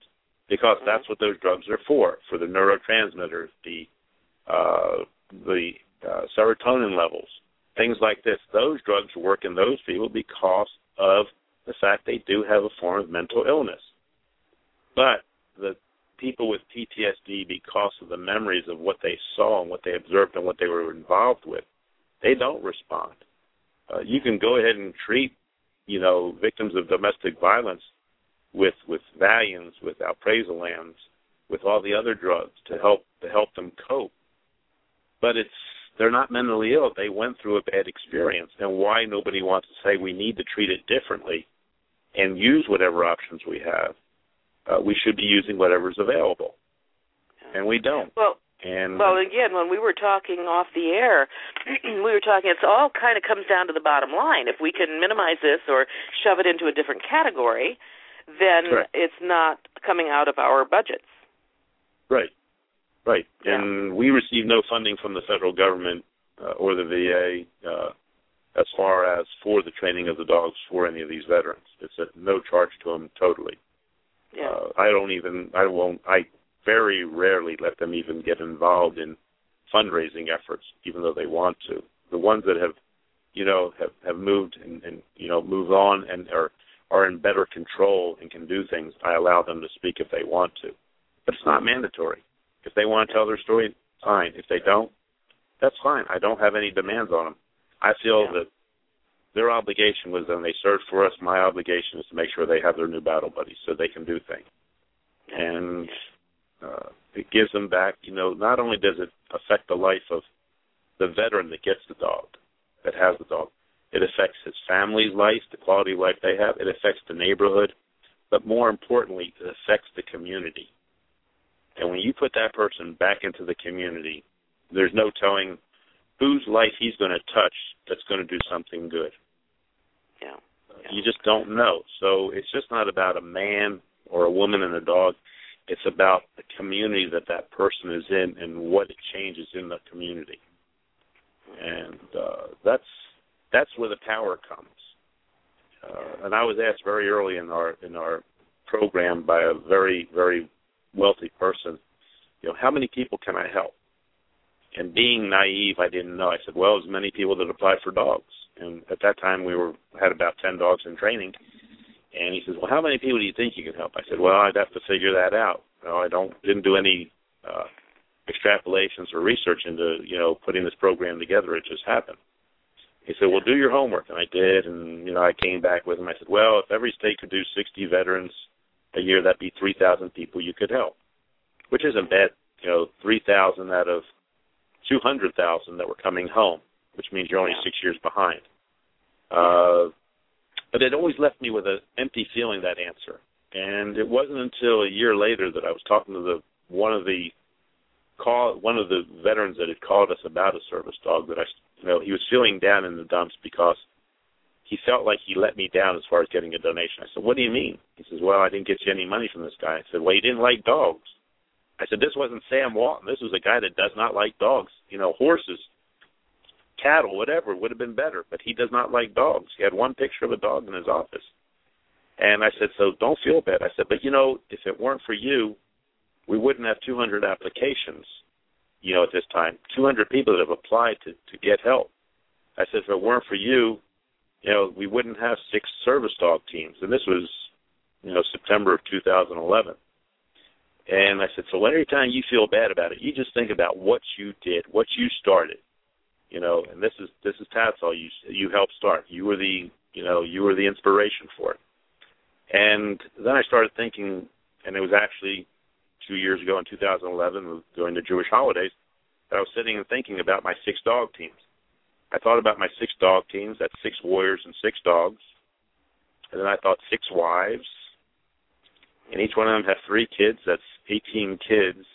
because that's what those drugs are for for the neurotransmitters, the uh, the uh, serotonin levels, things like this. Those drugs work in those people because of the fact they do have a form of mental illness. But the people with PTSD, because of the memories of what they saw and what they observed and what they were involved with, they don't respond. Uh, you can go ahead and treat, you know, victims of domestic violence with with Valiums, with alprazolams, with all the other drugs to help to help them cope. But it's they're not mentally ill. They went through a bad experience, and why nobody wants to say we need to treat it differently and use whatever options we have. Uh, we should be using whatever's available, and we don't.
Well,
and
well, again, when we were talking off the air, we were talking. It's all kind of comes down to the bottom line. If we can minimize this or shove it into a different category, then it's not coming out of our budgets.
Right. Right.
Yeah.
And we receive no funding from the federal government uh, or the VA uh, as far as for the training of the dogs for any of these veterans. It's at no charge to them totally.
Yeah.
Uh, I don't even, I won't, I very rarely let them even get involved in fundraising efforts, even though they want to. The ones that have, you know, have, have moved and, and, you know, move on and are, are in better control and can do things, I allow them to speak if they want to. But it's not mandatory. If they want to tell their story, fine. If they don't, that's fine. I don't have any demands on them. I feel
Yeah.
that their obligation was when they served for us. My obligation is to make sure they have their new battle buddies so they can do things. And uh, it gives them back. You know, not only does it affect the life of the veteran that gets the dog, that has the dog, it affects his family's life, the quality of life they have. It affects the neighborhood, but more importantly, it affects the community. And when you put that person back into the community, there's no telling whose life he's going to touch that's going to do something good.
Yeah.
You just don't know. So it's just not about a man or a woman and a dog. It's about the community that that person is in and what it changes in the community. And uh, that's that's where the power comes. Uh, and I was asked very early in our in our program by a very very wealthy person, you know, how many people can I help? And being naive, I didn't know. I said, well, as many people that applied for dogs. And at that time, we were had about ten dogs in training. And he says, well, how many people do you think you can help? I said, well, I'd have to figure that out. No, I don't didn't do any uh, extrapolations or research into you know putting this program together. It just happened. He said, well, do your homework, and I did. And you know, I came back with him. I said, well, if every state could do 60 veterans a year, that'd be 3,000 people you could help, which isn't bad. You know, 3,000 out of 200,000 that were coming home, which means you're only
Yeah.
six years behind. Uh, but it always left me with an empty feeling that answer. And it wasn't until a year later that I was talking to the one of the call one of the veterans that had called us about a service dog that I you know he was feeling down in the dumps because he felt like he let me down as far as getting a donation. I said, "What do you mean?" He says, "Well, I didn't get you any money from this guy." I said, "Well, he didn't like dogs." I said, "This wasn't Sam Walton. This was a guy that does not like dogs. You know, horses, cattle, whatever would have been better, but he does not like dogs. He had one picture of a dog in his office." And I said, "So don't feel bad." I said, "But you know, if it weren't for you, we wouldn't have 200 applications, you know, at this time. 200 people that have applied to to get help." I said, "If it weren't for you, you know, we wouldn't have six service dog teams." And this was, you know, September of 2011. And I said, "So every time you feel bad about it, you just think about what you did, what you started." You know, and this is this is TADSAW. You you helped start. You were the you know you were the inspiration for it. And then I started thinking, and it was actually two years ago in 2011 during the Jewish holidays that I was sitting and thinking about my six dog teams. I thought about my six dog teams. That's six warriors and six dogs. And then I thought six wives, and each one of them have three kids. That's 18 kids.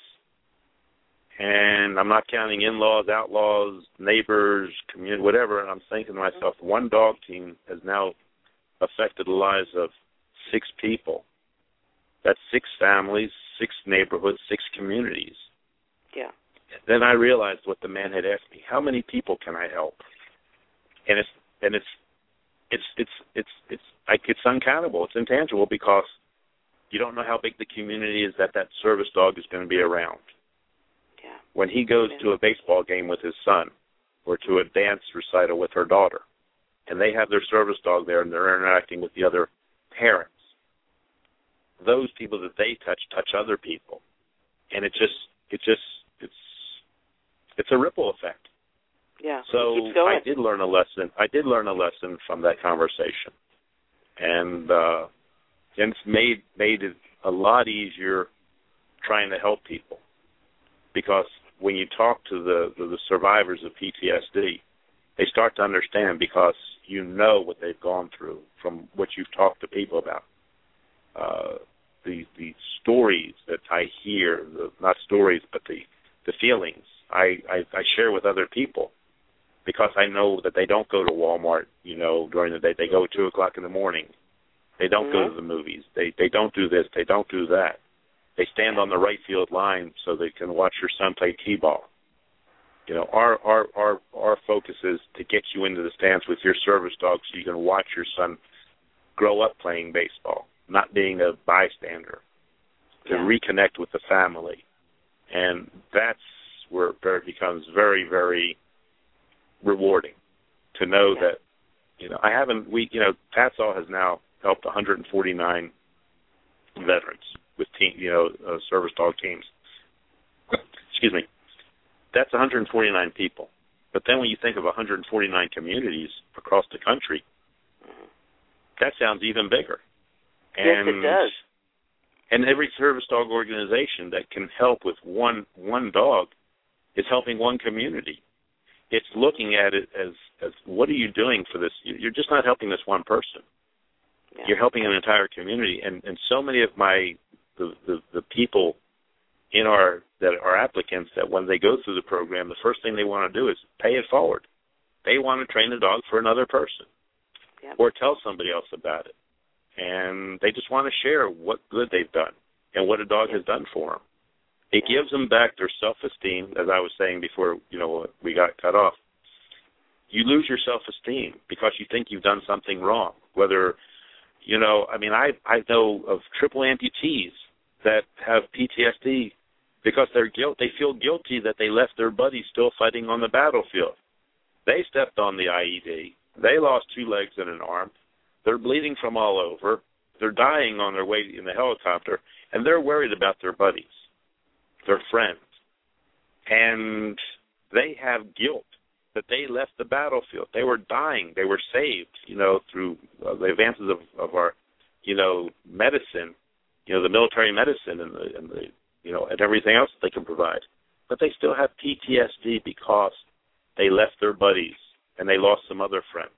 And I'm not counting in-laws, outlaws, neighbors, community, whatever. And I'm thinking to myself, one dog team has now affected the lives of six people. That's six families, six neighborhoods, six communities.
Yeah.
Then I realized what the man had asked me: How many people can I help? And it's and it's it's it's it's it's like it's uncountable. It's intangible because You don't know how big the community is that that service dog is going to be around.
Yeah.
When he goes
Yeah.
to a baseball game with his son or to a dance recital with her daughter, and they have their service dog there and they're interacting with the other parents, those people that they touch touch other people. And it just it just it's it's a ripple effect.
Yeah.
So
it keeps going.
I did learn a lesson. I did learn a lesson from that conversation, and uh, and it's made made it a lot easier trying to help people because when you talk to the the, the survivors of PTSD, they start to understand because you know what they've gone through from what you've talked to people about. Uh, the the stories that I hear, the, not stories, but the the feelings I, I I share with other people because I know that they don't go to Walmart, you know, during the day. They go at two o'clock in the morning. They don't go
Mhm.
to the movies. They they don't do this. They don't do that. They stand on the right field line so they can watch your son play t-ball. You know, our our our our focus is to get you into the stands with your service dog so you can watch your son grow up playing baseball, not being a bystander. To
Yeah.
reconnect with the family, and that's where it becomes very very rewarding to know
Yeah.
that you know I haven't we you know TADSAW has now helped 149 veterans with team you know uh, service dog teams. Excuse me. That's 149 people. But then when you think of 149 communities across the country, that sounds even bigger.
Yes,
And
it does.
and every service dog organization that can help with one one dog is helping one community. It's looking at it as as what are you doing for this? You- You're just not helping this one person.
Yeah.
You're helping an entire community, and and so many of my the the, the people in our that are applicants that when they go through the program, the first thing they want to do is pay it forward. They want to train the dog for another person
Yep.
or tell somebody else about it. And they just want to share what good they've done and what a dog has done for them. It gives them back their self-esteem, as I was saying before, you know, we got cut off. You lose your self-esteem because you think you've done something wrong. Whether, you know, I mean, I I know of triple amputees that have PTSD because they're guilt. They feel guilty that they left their buddies still fighting on the battlefield. They stepped on the IED. They lost two legs and an arm. They're bleeding from all over. They're dying on their way in the helicopter, and they're worried about their buddies, their friends, and they have guilt that they left the battlefield. They were dying. They were saved, you know, through uh, the advances of, of our, you know, medicine, you know, the military medicine and the, and the, you know, and everything else that they can provide. But they still have PTSD because they left their buddies and they lost some other friends.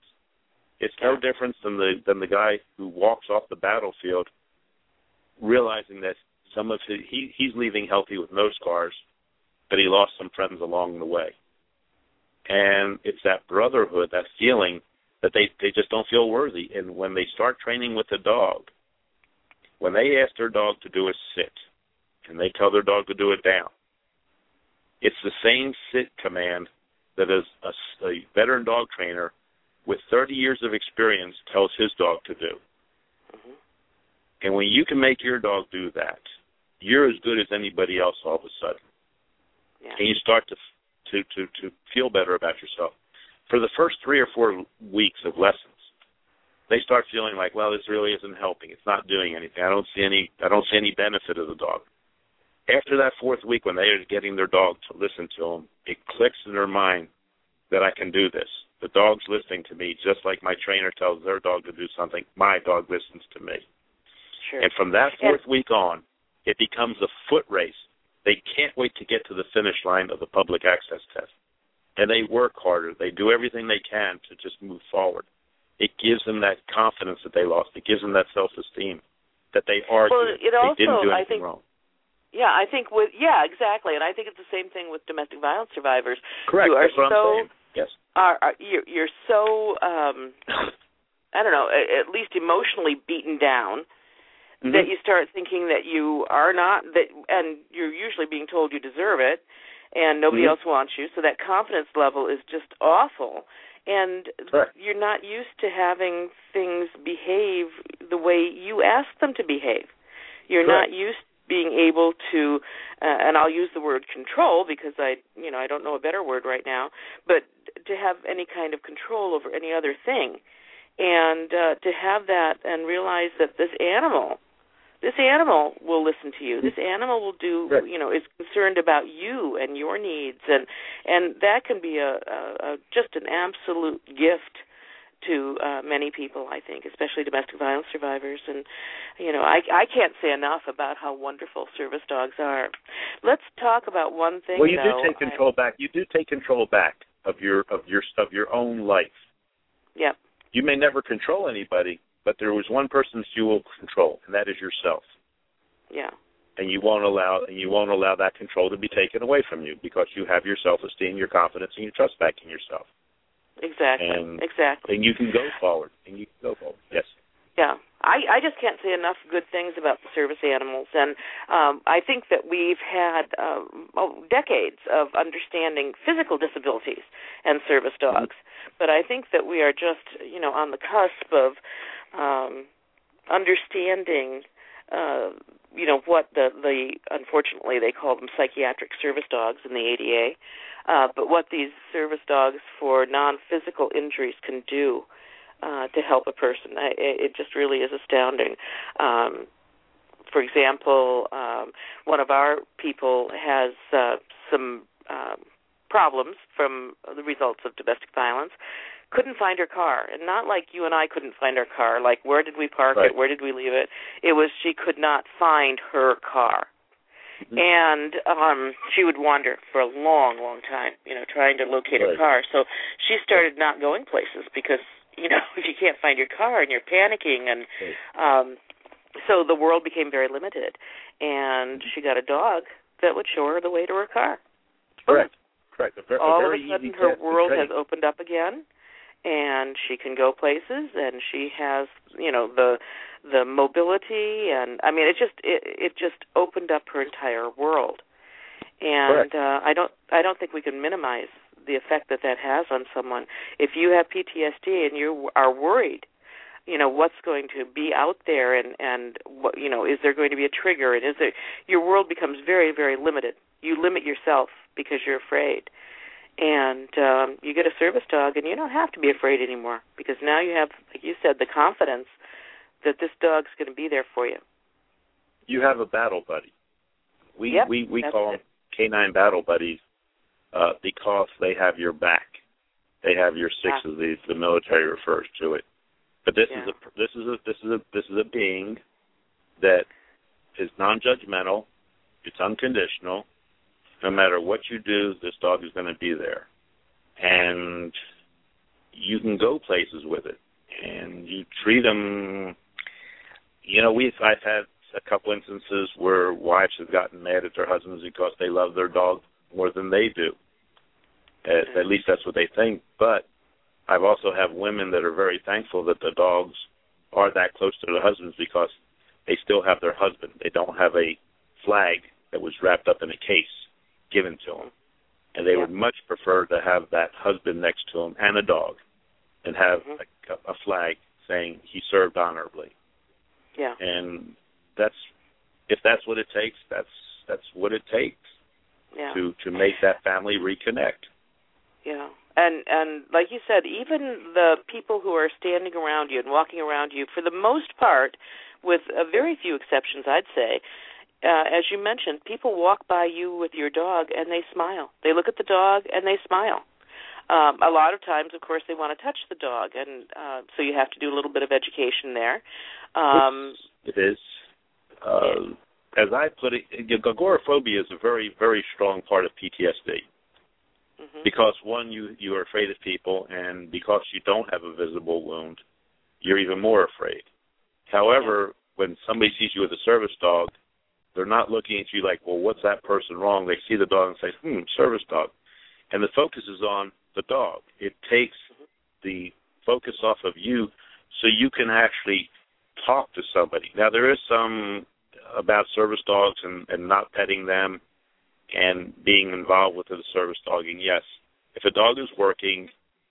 It's no
Yeah.
different than the than the guy who walks off the battlefield, realizing that some of his he he's leaving healthy with no scars, but he lost some friends along the way. And it's that brotherhood, that feeling that they they just don't feel worthy. And when they start training with the dog, when they ask their dog to do a sit, and they tell their dog to do it down, it's the same sit command that is a, a veteran dog trainer with 30 years of experience tells his dog to do.
Mhm.
And when you can make your dog do that, you're as good as anybody else all of a sudden.
Yeah.
And you start to to to to feel better about yourself. For the first 3 or 4 weeks of lessons, they start feeling like, well, this really isn't helping. It's not doing anything. I don't see any I don't see any benefit of the dog. After that fourth week when they are getting their dog to listen to them, it clicks in their mind that I can do this. The dog's listening to me just like my trainer tells their dog to do something. My dog listens to me.
Sure.
And from that fourth week on, it becomes a foot race. They can't wait to get to the finish line of the public access test. And they work harder. They do everything they can to just move forward. It gives them that confidence that they lost. It gives them that self esteem that they are
Well, it
they
also,
didn't do
I
anything
think-
wrong.
Yeah, I think with yeah, exactly, and I think it's the same thing with domestic violence survivors.
Correct.
You are
That's what
so
I'm saying. Yes.
Are, are you're, you're so um I don't know, at least emotionally beaten down
Mhm.
that you start thinking that you are not that and you're usually being told you deserve it and nobody
Mhm.
else wants you. So that confidence level is just awful. And you're not used to having things behave the way you ask them to behave. You're not used to being able to uh, and I'll use the word control because I you know I don't know a better word right now but to have any kind of control over any other thing. And uh to have that and realize that this animal this animal will listen to you. This animal will do
Right.
you know is concerned about you and your needs. And and that can be a, a, a just an absolute gift to uh, many people, I think, especially domestic violence survivors. And you know, I I can't say enough about how wonderful service dogs are. Let's talk about one thing.
Well, you
though.
do take control back. You do take control back of your of your of your own life.
I, yep.
You may never control anybody, but there was one person you will control, and that is yourself.
Yeah.
And you won't allow and you won't allow that control to be taken away from you because you have your self esteem, your confidence, and your trust back in yourself.
Exactly.
And-
exactly.
And you can go forward. And you can go forward. Yes.
Yeah, I I just can't say enough good things about the service animals, and um, I think that we've had um, oh, decades of understanding physical disabilities and service dogs, but I think that we are just you know on the cusp of um, understanding. Uh, you know what the the unfortunately they call them psychiatric service dogs in the ADA, uh, but what these service dogs for non-physical injuries can do uh, to help a person. I, it it just really is astounding. Um, for example, um, one of our people has uh, some um, problems from the results of domestic violence. Couldn't find her car, and not like you and I couldn't find our car. Like where did we park
Right.
it? Where did we leave it? It was she could not find her car. And um she would wander for a long long time you know trying to locate her car. So she started not going places because you know if you can't find your car and you're panicking and um so the world became very limited. And she got a dog that would show her the way to her car.
Correct. Correct. A, ver- a
all of a sudden her world has opened up again and she can go places and she has you know the the mobility and i mean it just it it just opened up her entire world. And
Correct.
uh i don't i don't think we can minimize the effect that that has on someone. If you have ptsd and you are worried you know what's going to be out there and and what you know is there going to be a trigger? And is there your world becomes very very limited. You limit yourself because you're afraid. And um you get a service dog and you don't have to be afraid anymore because now you have like you said the confidence that this dog's going to be there for you
You have a battle buddy. We
Yep,
we we call them canine battle buddies uh, because they have your back. They have your six,
Ah.
as the the military refers to it. But this is a this is a this is a this is a being that is non-judgmental. It's unconditional. No matter what you do, this dog is going to be there, and you can go places with it, and you treat them. You know, we've I've had a couple instances where wives have gotten mad at their husbands because they love their dog more than they do. At, at least that's what they think. But I've also have women that are very thankful that the dogs are that close to their husbands because they still have their husband. They don't have a flag that was wrapped up in a case given to them, and they
Yeah.
would much prefer to have that husband next to them and a dog, and have
Mhm.
a, a flag saying he served honorably
yeah
and that's if that's what it takes that's that's what it takes
yeah
to to make that family reconnect
Yeah. And and like you said, even the people who are standing around you and walking around you, for the most part, with a very few exceptions, I'd say, uh, as you mentioned, people walk by you with your dog and they smile. They look at the dog and they smile. Um, a lot of times, of course, they want to touch the dog, and uh, so you have to do a little bit of education there. Um,
it is. Uh as i put it agoraphobia is a very very strong part of ptsd
mhm.
because one you you are afraid of people and because you don't have a visible wound you're even more afraid. However when somebody sees you with a service dog they're not looking at you like well what's that person wrong? They see the dog and say hmm service dog. And the focus is on the dog. It takes the focus off of you so you can actually talk to somebody now there is some about service dogs and, and not petting them and being involved with the service dog. And yes, if a dog is working,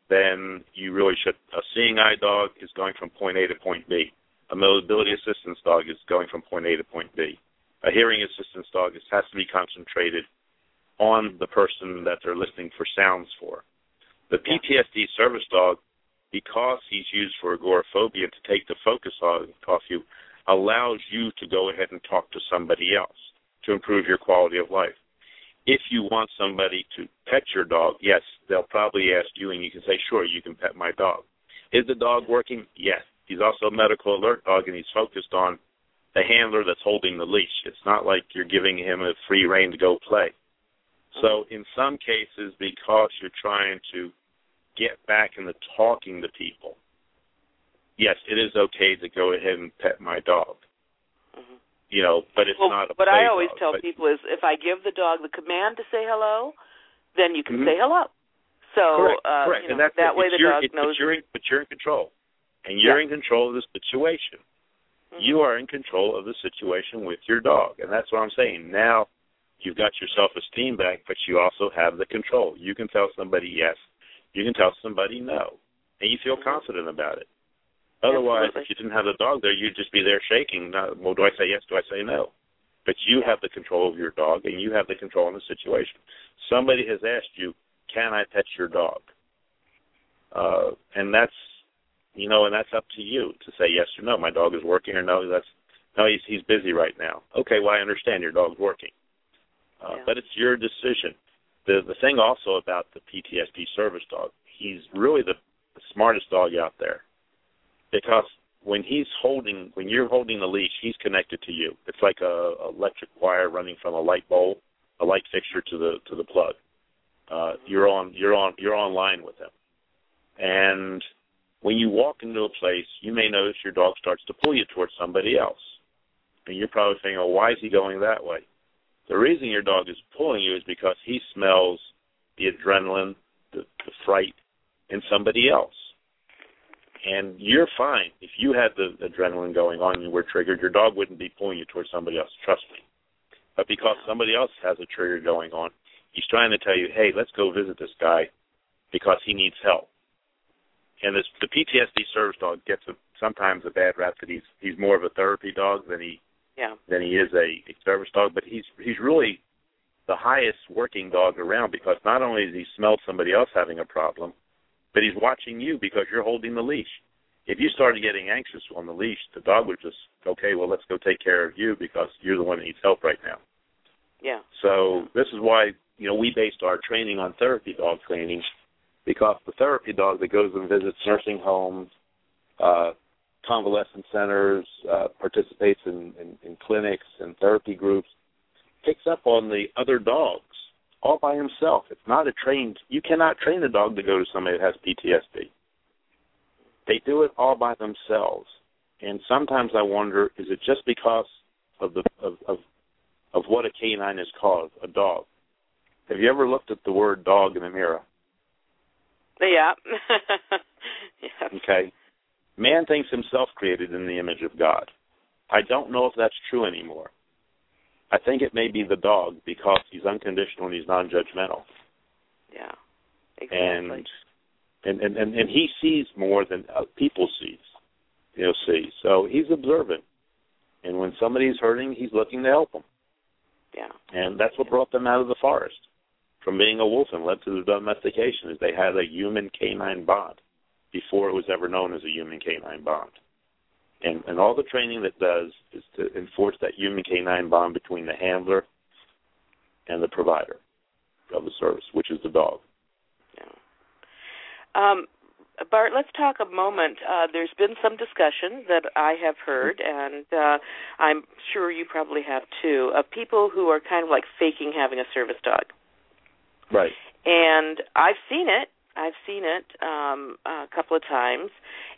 then you really should. A seeing eye dog is going from point A to point B. A mobility assistance dog is going from point A to point B. A hearing assistance dog is, has to be concentrated on the person that they're listening for sounds for. The PTSD service dog, because he's used for agoraphobia to take the focus off you, allows you to go ahead and talk to somebody else to improve your quality of life. If you want somebody to pet your dog, yes, they'll probably ask you, and you can say, sure, you can pet my dog. Is the dog working? Yes. He's also a medical alert dog, and he's focused on the handler that's holding the leash. It's not like you're giving him a free rein to go play. So mm-hmm. in some cases, because you're trying to get back into talking to people, yes, it is okay to go ahead and pet my dog. Mm-hmm. You know, but it's
well,
not a
What I always
dog,
tell
but,
people is if I give the dog the command to say hello, then you can
Mhm.
say hello. So
correct,
uh,
correct.
you know,
and
that way the
your,
dog
it,
knows.
But you're, in, but you're in control, and you're
Yeah.
in control of the situation.
Mhm.
You are in control of the situation with your dog, and that's what I'm saying. Now you've got your self-esteem back, but you also have the control. You can tell somebody yes, you can tell somebody no, and you feel confident about it. Otherwise,
Absolutely.
if you didn't have the dog there, you'd just be there shaking. Not, well, do I say yes? Do I say no? But you
Yeah.
have the control of your dog, and you have the control in the situation. Somebody has asked you, "Can I pet your dog?" Uh, and that's, you know, and that's up to you to say yes or no. My dog is working, or no, that's no, he's he's busy right now. Okay, well I understand your dog's working, uh,
Yeah.
but it's your decision. The the thing also about the PTSD service dog, he's really the, the smartest dog out there, because when he's holding, when you're holding the leash, he's connected to you. It's like a, a electric wire running from a light bulb, a light fixture to the to the plug. Uh, you're on you're on you're online with him, and when you walk into a place, you may notice your dog starts to pull you towards somebody else. And you're probably thinking, oh, why is he going that way? The reason your dog is pulling you is because he smells the adrenaline, the, the fright in somebody else. And you're fine. If you had the adrenaline going on and you were triggered, your dog wouldn't be pulling you towards somebody else, trust me. But because somebody else has a trigger going on, he's trying to tell you, hey, let's go visit this guy because he needs help and this, the PTSD service dog gets a, sometimes a bad rap that he's he's more of a therapy dog than he
yeah.
than he is a, a service dog, but he's he's really the highest working dog around because not only does he smell somebody else having a problem, but he's watching you because you're holding the leash. If you started getting anxious on the leash, the dog would just okay, well let's go take care of you because you're the one that needs help right now.
Yeah.
So this is why you know we based our training on therapy dog training because the therapy dog that goes and visits nursing homes, uh, convalescent centers, uh, participates in, in, in clinics and therapy groups, picks up on the other dogs all by himself. It's not a trained. You cannot train a dog to go to somebody that has PTSD. They do it all by themselves, and sometimes I wonder: is it just because of the of of, of what a canine is called, a dog? Have you ever looked at the word dog in the mirror?
Yeah. yeah.
Okay. Man thinks himself created in the image of God. I don't know if that's true anymore. I think it may be the dog because he's unconditional and he's non-judgmental.
Yeah. Exactly.
And and and and, and he sees more than uh, people sees. You know, see. So he's observant. And when somebody's hurting, he's looking to help them.
yeah.
And that's what brought them out of the forest from being a wolf and led to the domestication is they had a human canine bond before it was ever known as a human canine bond. And and all the training that does is to enforce that human canine bond between the handler and the provider of the service, which is the dog.
Yeah. Um, Bart, let's talk a moment. Uh, there's been some discussion that I have heard, and uh, I'm sure you probably have too, of people who are kind of like faking having a service dog.
Right.
And I've seen it. I've seen it um, a couple of times,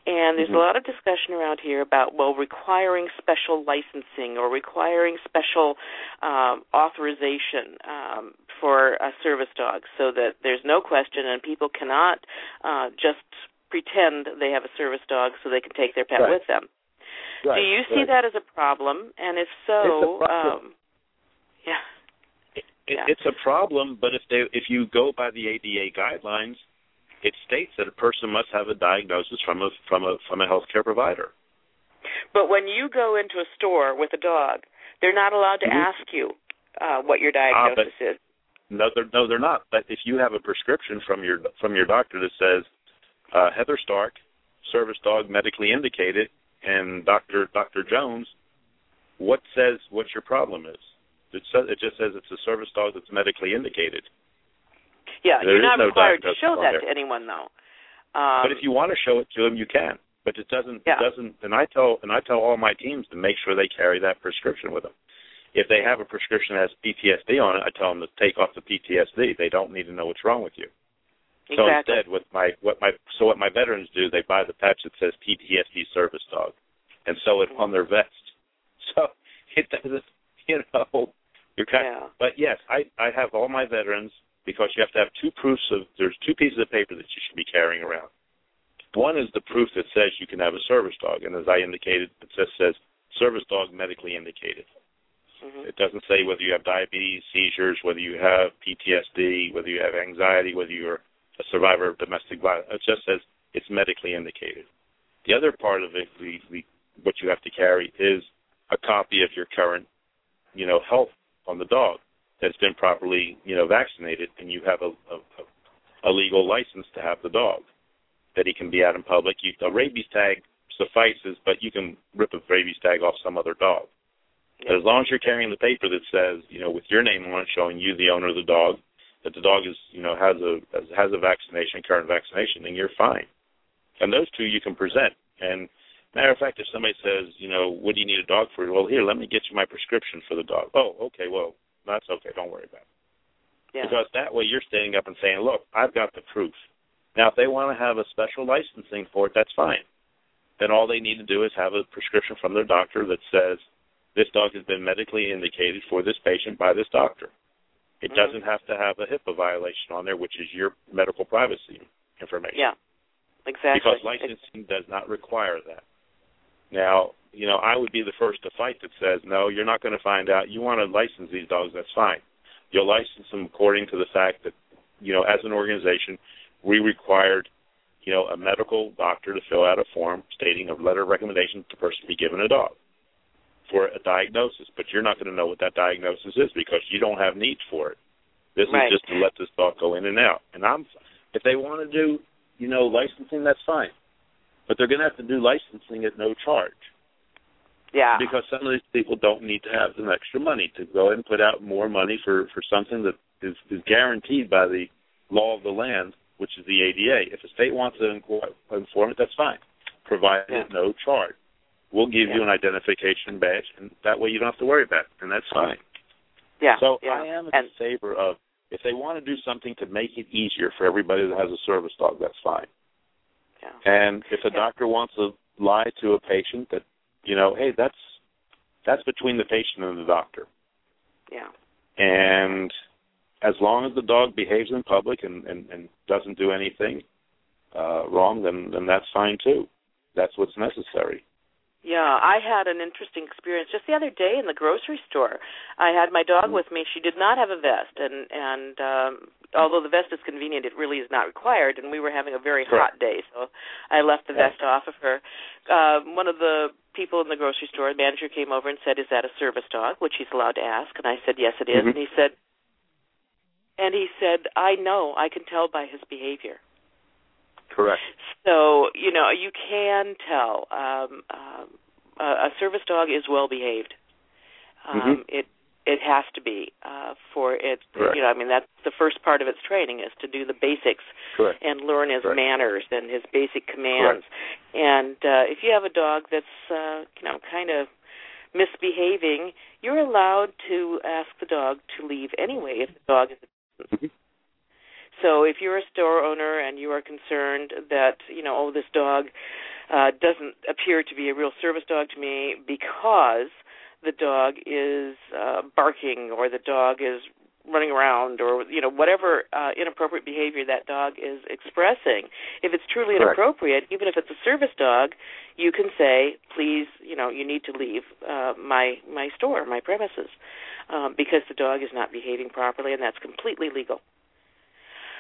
and there's
Mhm.
a lot of discussion around here about well requiring special licensing or requiring special um, authorization um, for a service dog, so that there's no question and people cannot uh, just pretend they have a service dog so they can take their pet
Right.
with them.
Right.
Do you see
right.
that as a problem? And if so, um, yeah,
It,
Yeah.
It's a problem, but if they if you go by the ADA guidelines, it states that a person must have a diagnosis from a from a from a healthcare provider.
But when you go into a store with a dog, they're not allowed to
Mhm.
ask you uh, what your
Ah,
diagnosis is.
No, they're no, they're not. But if you have a prescription from your from your doctor that says uh, Heather Stark, service dog, medically indicated, and Doctor Doctor Jones, what says what your problem is? It says it just says it's a service dog that's medically indicated.
Yeah,
There
you're not
no
required to show that
there.
to anyone, though. Um,
but if you want to show it to them, you can. But it doesn't.
Yeah.
It doesn't. And I tell and I tell all my teams to make sure they carry that prescription with them. If they have a prescription that has PTSD on it, I tell them to take off the PTSD. They don't need to know what's wrong with you. So
exactly.
instead, what my what my so what my veterans do, they buy the patch that says PTSD service dog, and sew it on their vest. So it doesn't, you know, you're kind.
Yeah.
But yes, I I have all my veterans because you have to have two proofs of there's two pieces of paper that you should be carrying around. One is the proof that says you can have a service dog, and as I indicated, it just says service dog medically indicated.
Mhm.
It doesn't say whether you have diabetes, seizures, whether you have PTSD, whether you have anxiety, whether you're a survivor of domestic violence. It just says it's medically indicated. The other part of it, the, the, what you have to carry, is a copy of your current, you know, health on the dog that's been properly, you know, vaccinated, and you have a, a, a legal license to have the dog that he can be out in public. You, a rabies tag suffices, but you can rip a rabies tag off some other dog. As long as you're carrying the paper that says, you know, with your name on it, showing you the owner of the dog, that the dog is, you know, has a has a vaccination, current vaccination, then you're fine. And those two you can present. And matter of fact, if somebody says, you know, what do you need a dog for? Well, here, let me get you my prescription for the dog. Oh, okay, well, that's okay. Don't worry about it.
Yeah.
Because that way you're standing up and saying, look, I've got the proof. Now, if they want to have a special licensing for it, that's fine. Then all they need to do is have a prescription from their doctor that says this dog has been medically indicated for this patient by this doctor. It
Mhm.
doesn't have to have a HIPAA violation on there, which is your medical privacy information.
yeah. Exactly.
Because licensing does not require that. Now, you know, I would be the first to fight that says, no, you're not going to find out. You want to license these dogs, that's fine. You'll license them according to the fact that, you know, as an organization, we required, you know, a medical doctor to fill out a form stating a letter of recommendation that the person be given a dog for a diagnosis. But you're not going to know what that diagnosis is because you don't have needs for it. This
Right.
is just to let this dog go in and out. And I'm, if they want to do, you know, licensing, that's fine. But they're going to have to do licensing at no charge
yeah.
because some of these people don't need to have some extra money to go and put out more money for for something that is is guaranteed by the law of the land, which is the ADA. If a state wants to inform it, that's fine, provided
Yeah.
no charge. We'll give you an identification badge, and that way you don't have to worry about it, and that's fine.
yeah.
So
yeah.
I am in
and
favor of if they want to do something to make it easier for everybody that has a service dog, that's fine.
yeah.
And if a
Yeah.
doctor wants to lie to a patient that, you know, hey, that's that's between the patient and the doctor.
yeah.
And as long as the dog behaves in public and, and, and doesn't do anything uh, wrong, then then that's fine too. That's what's necessary.
Yeah, I had an interesting experience just the other day in the grocery store. I had my dog with me. She did not have a vest, and and um, although the vest is convenient, it really is not required. And we were having a very
Correct.
hot day, so I left the vest off of her. Um, one of the people in the grocery store, the manager, came over and said, "Is that a service dog?" Which he's allowed to ask, and I said, "Yes, it is."
Mhm.
And he said, and he said, "I know. I can tell by his behavior."
Correct.
So you know you can tell um, um, a, service dog is well behaved. Um,
Mhm.
It it has to be uh, for it.
Correct.
You know, I mean that's the first part of its training is to do the basics
Correct.
and learn his
Correct.
manners and his basic commands. And uh, if you have a dog that's uh, you know kind of misbehaving, you're allowed to ask the dog to leave anyway if the dog is
Mhm.
so if you're a store owner and you are concerned that, you know, oh, this dog uh, doesn't appear to be a real service dog to me because the dog is uh, barking or the dog is running around or you know whatever uh, inappropriate behavior that dog is expressing if it's truly
Correct.
inappropriate even if it's a service dog you can say please you know you need to leave uh, my my store my premises um, because the dog is not behaving properly and that's completely legal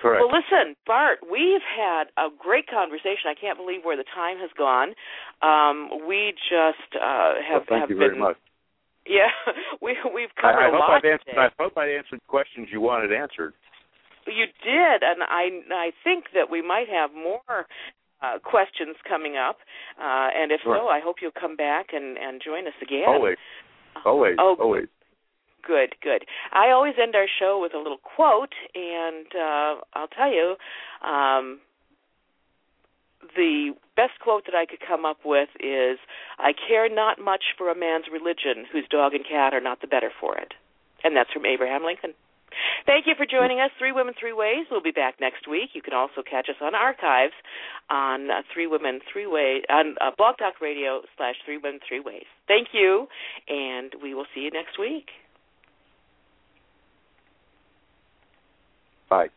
Correct.
Well, listen, Bart, we've had a great conversation. I can't believe where the time has gone. Um, we just uh, have,
well, thank
have
you
been,
very much.
Yeah, we we've covered
I, I
a lot
I've answered. I hope I answered questions you wanted answered.
You did, and I I think that we might have more uh, questions coming up. Uh, and if
Sure.
so, I hope you'll come back and and join us again.
Always, always,
Oh,
always.
Good, good. I always end our show with a little quote, and uh, I'll tell you, um, the best quote that I could come up with is I care not much for a man's religion whose dog and cat are not the better for it. And that's from Abraham Lincoln. Thank you for joining us. Three Women, Three Ways. We'll be back next week. You can also catch us on archives on uh, Three Women, Three Ways, on uh, Blog Talk Radio slash Three Women, Three Ways. Thank you, and we will see you next week. Bye.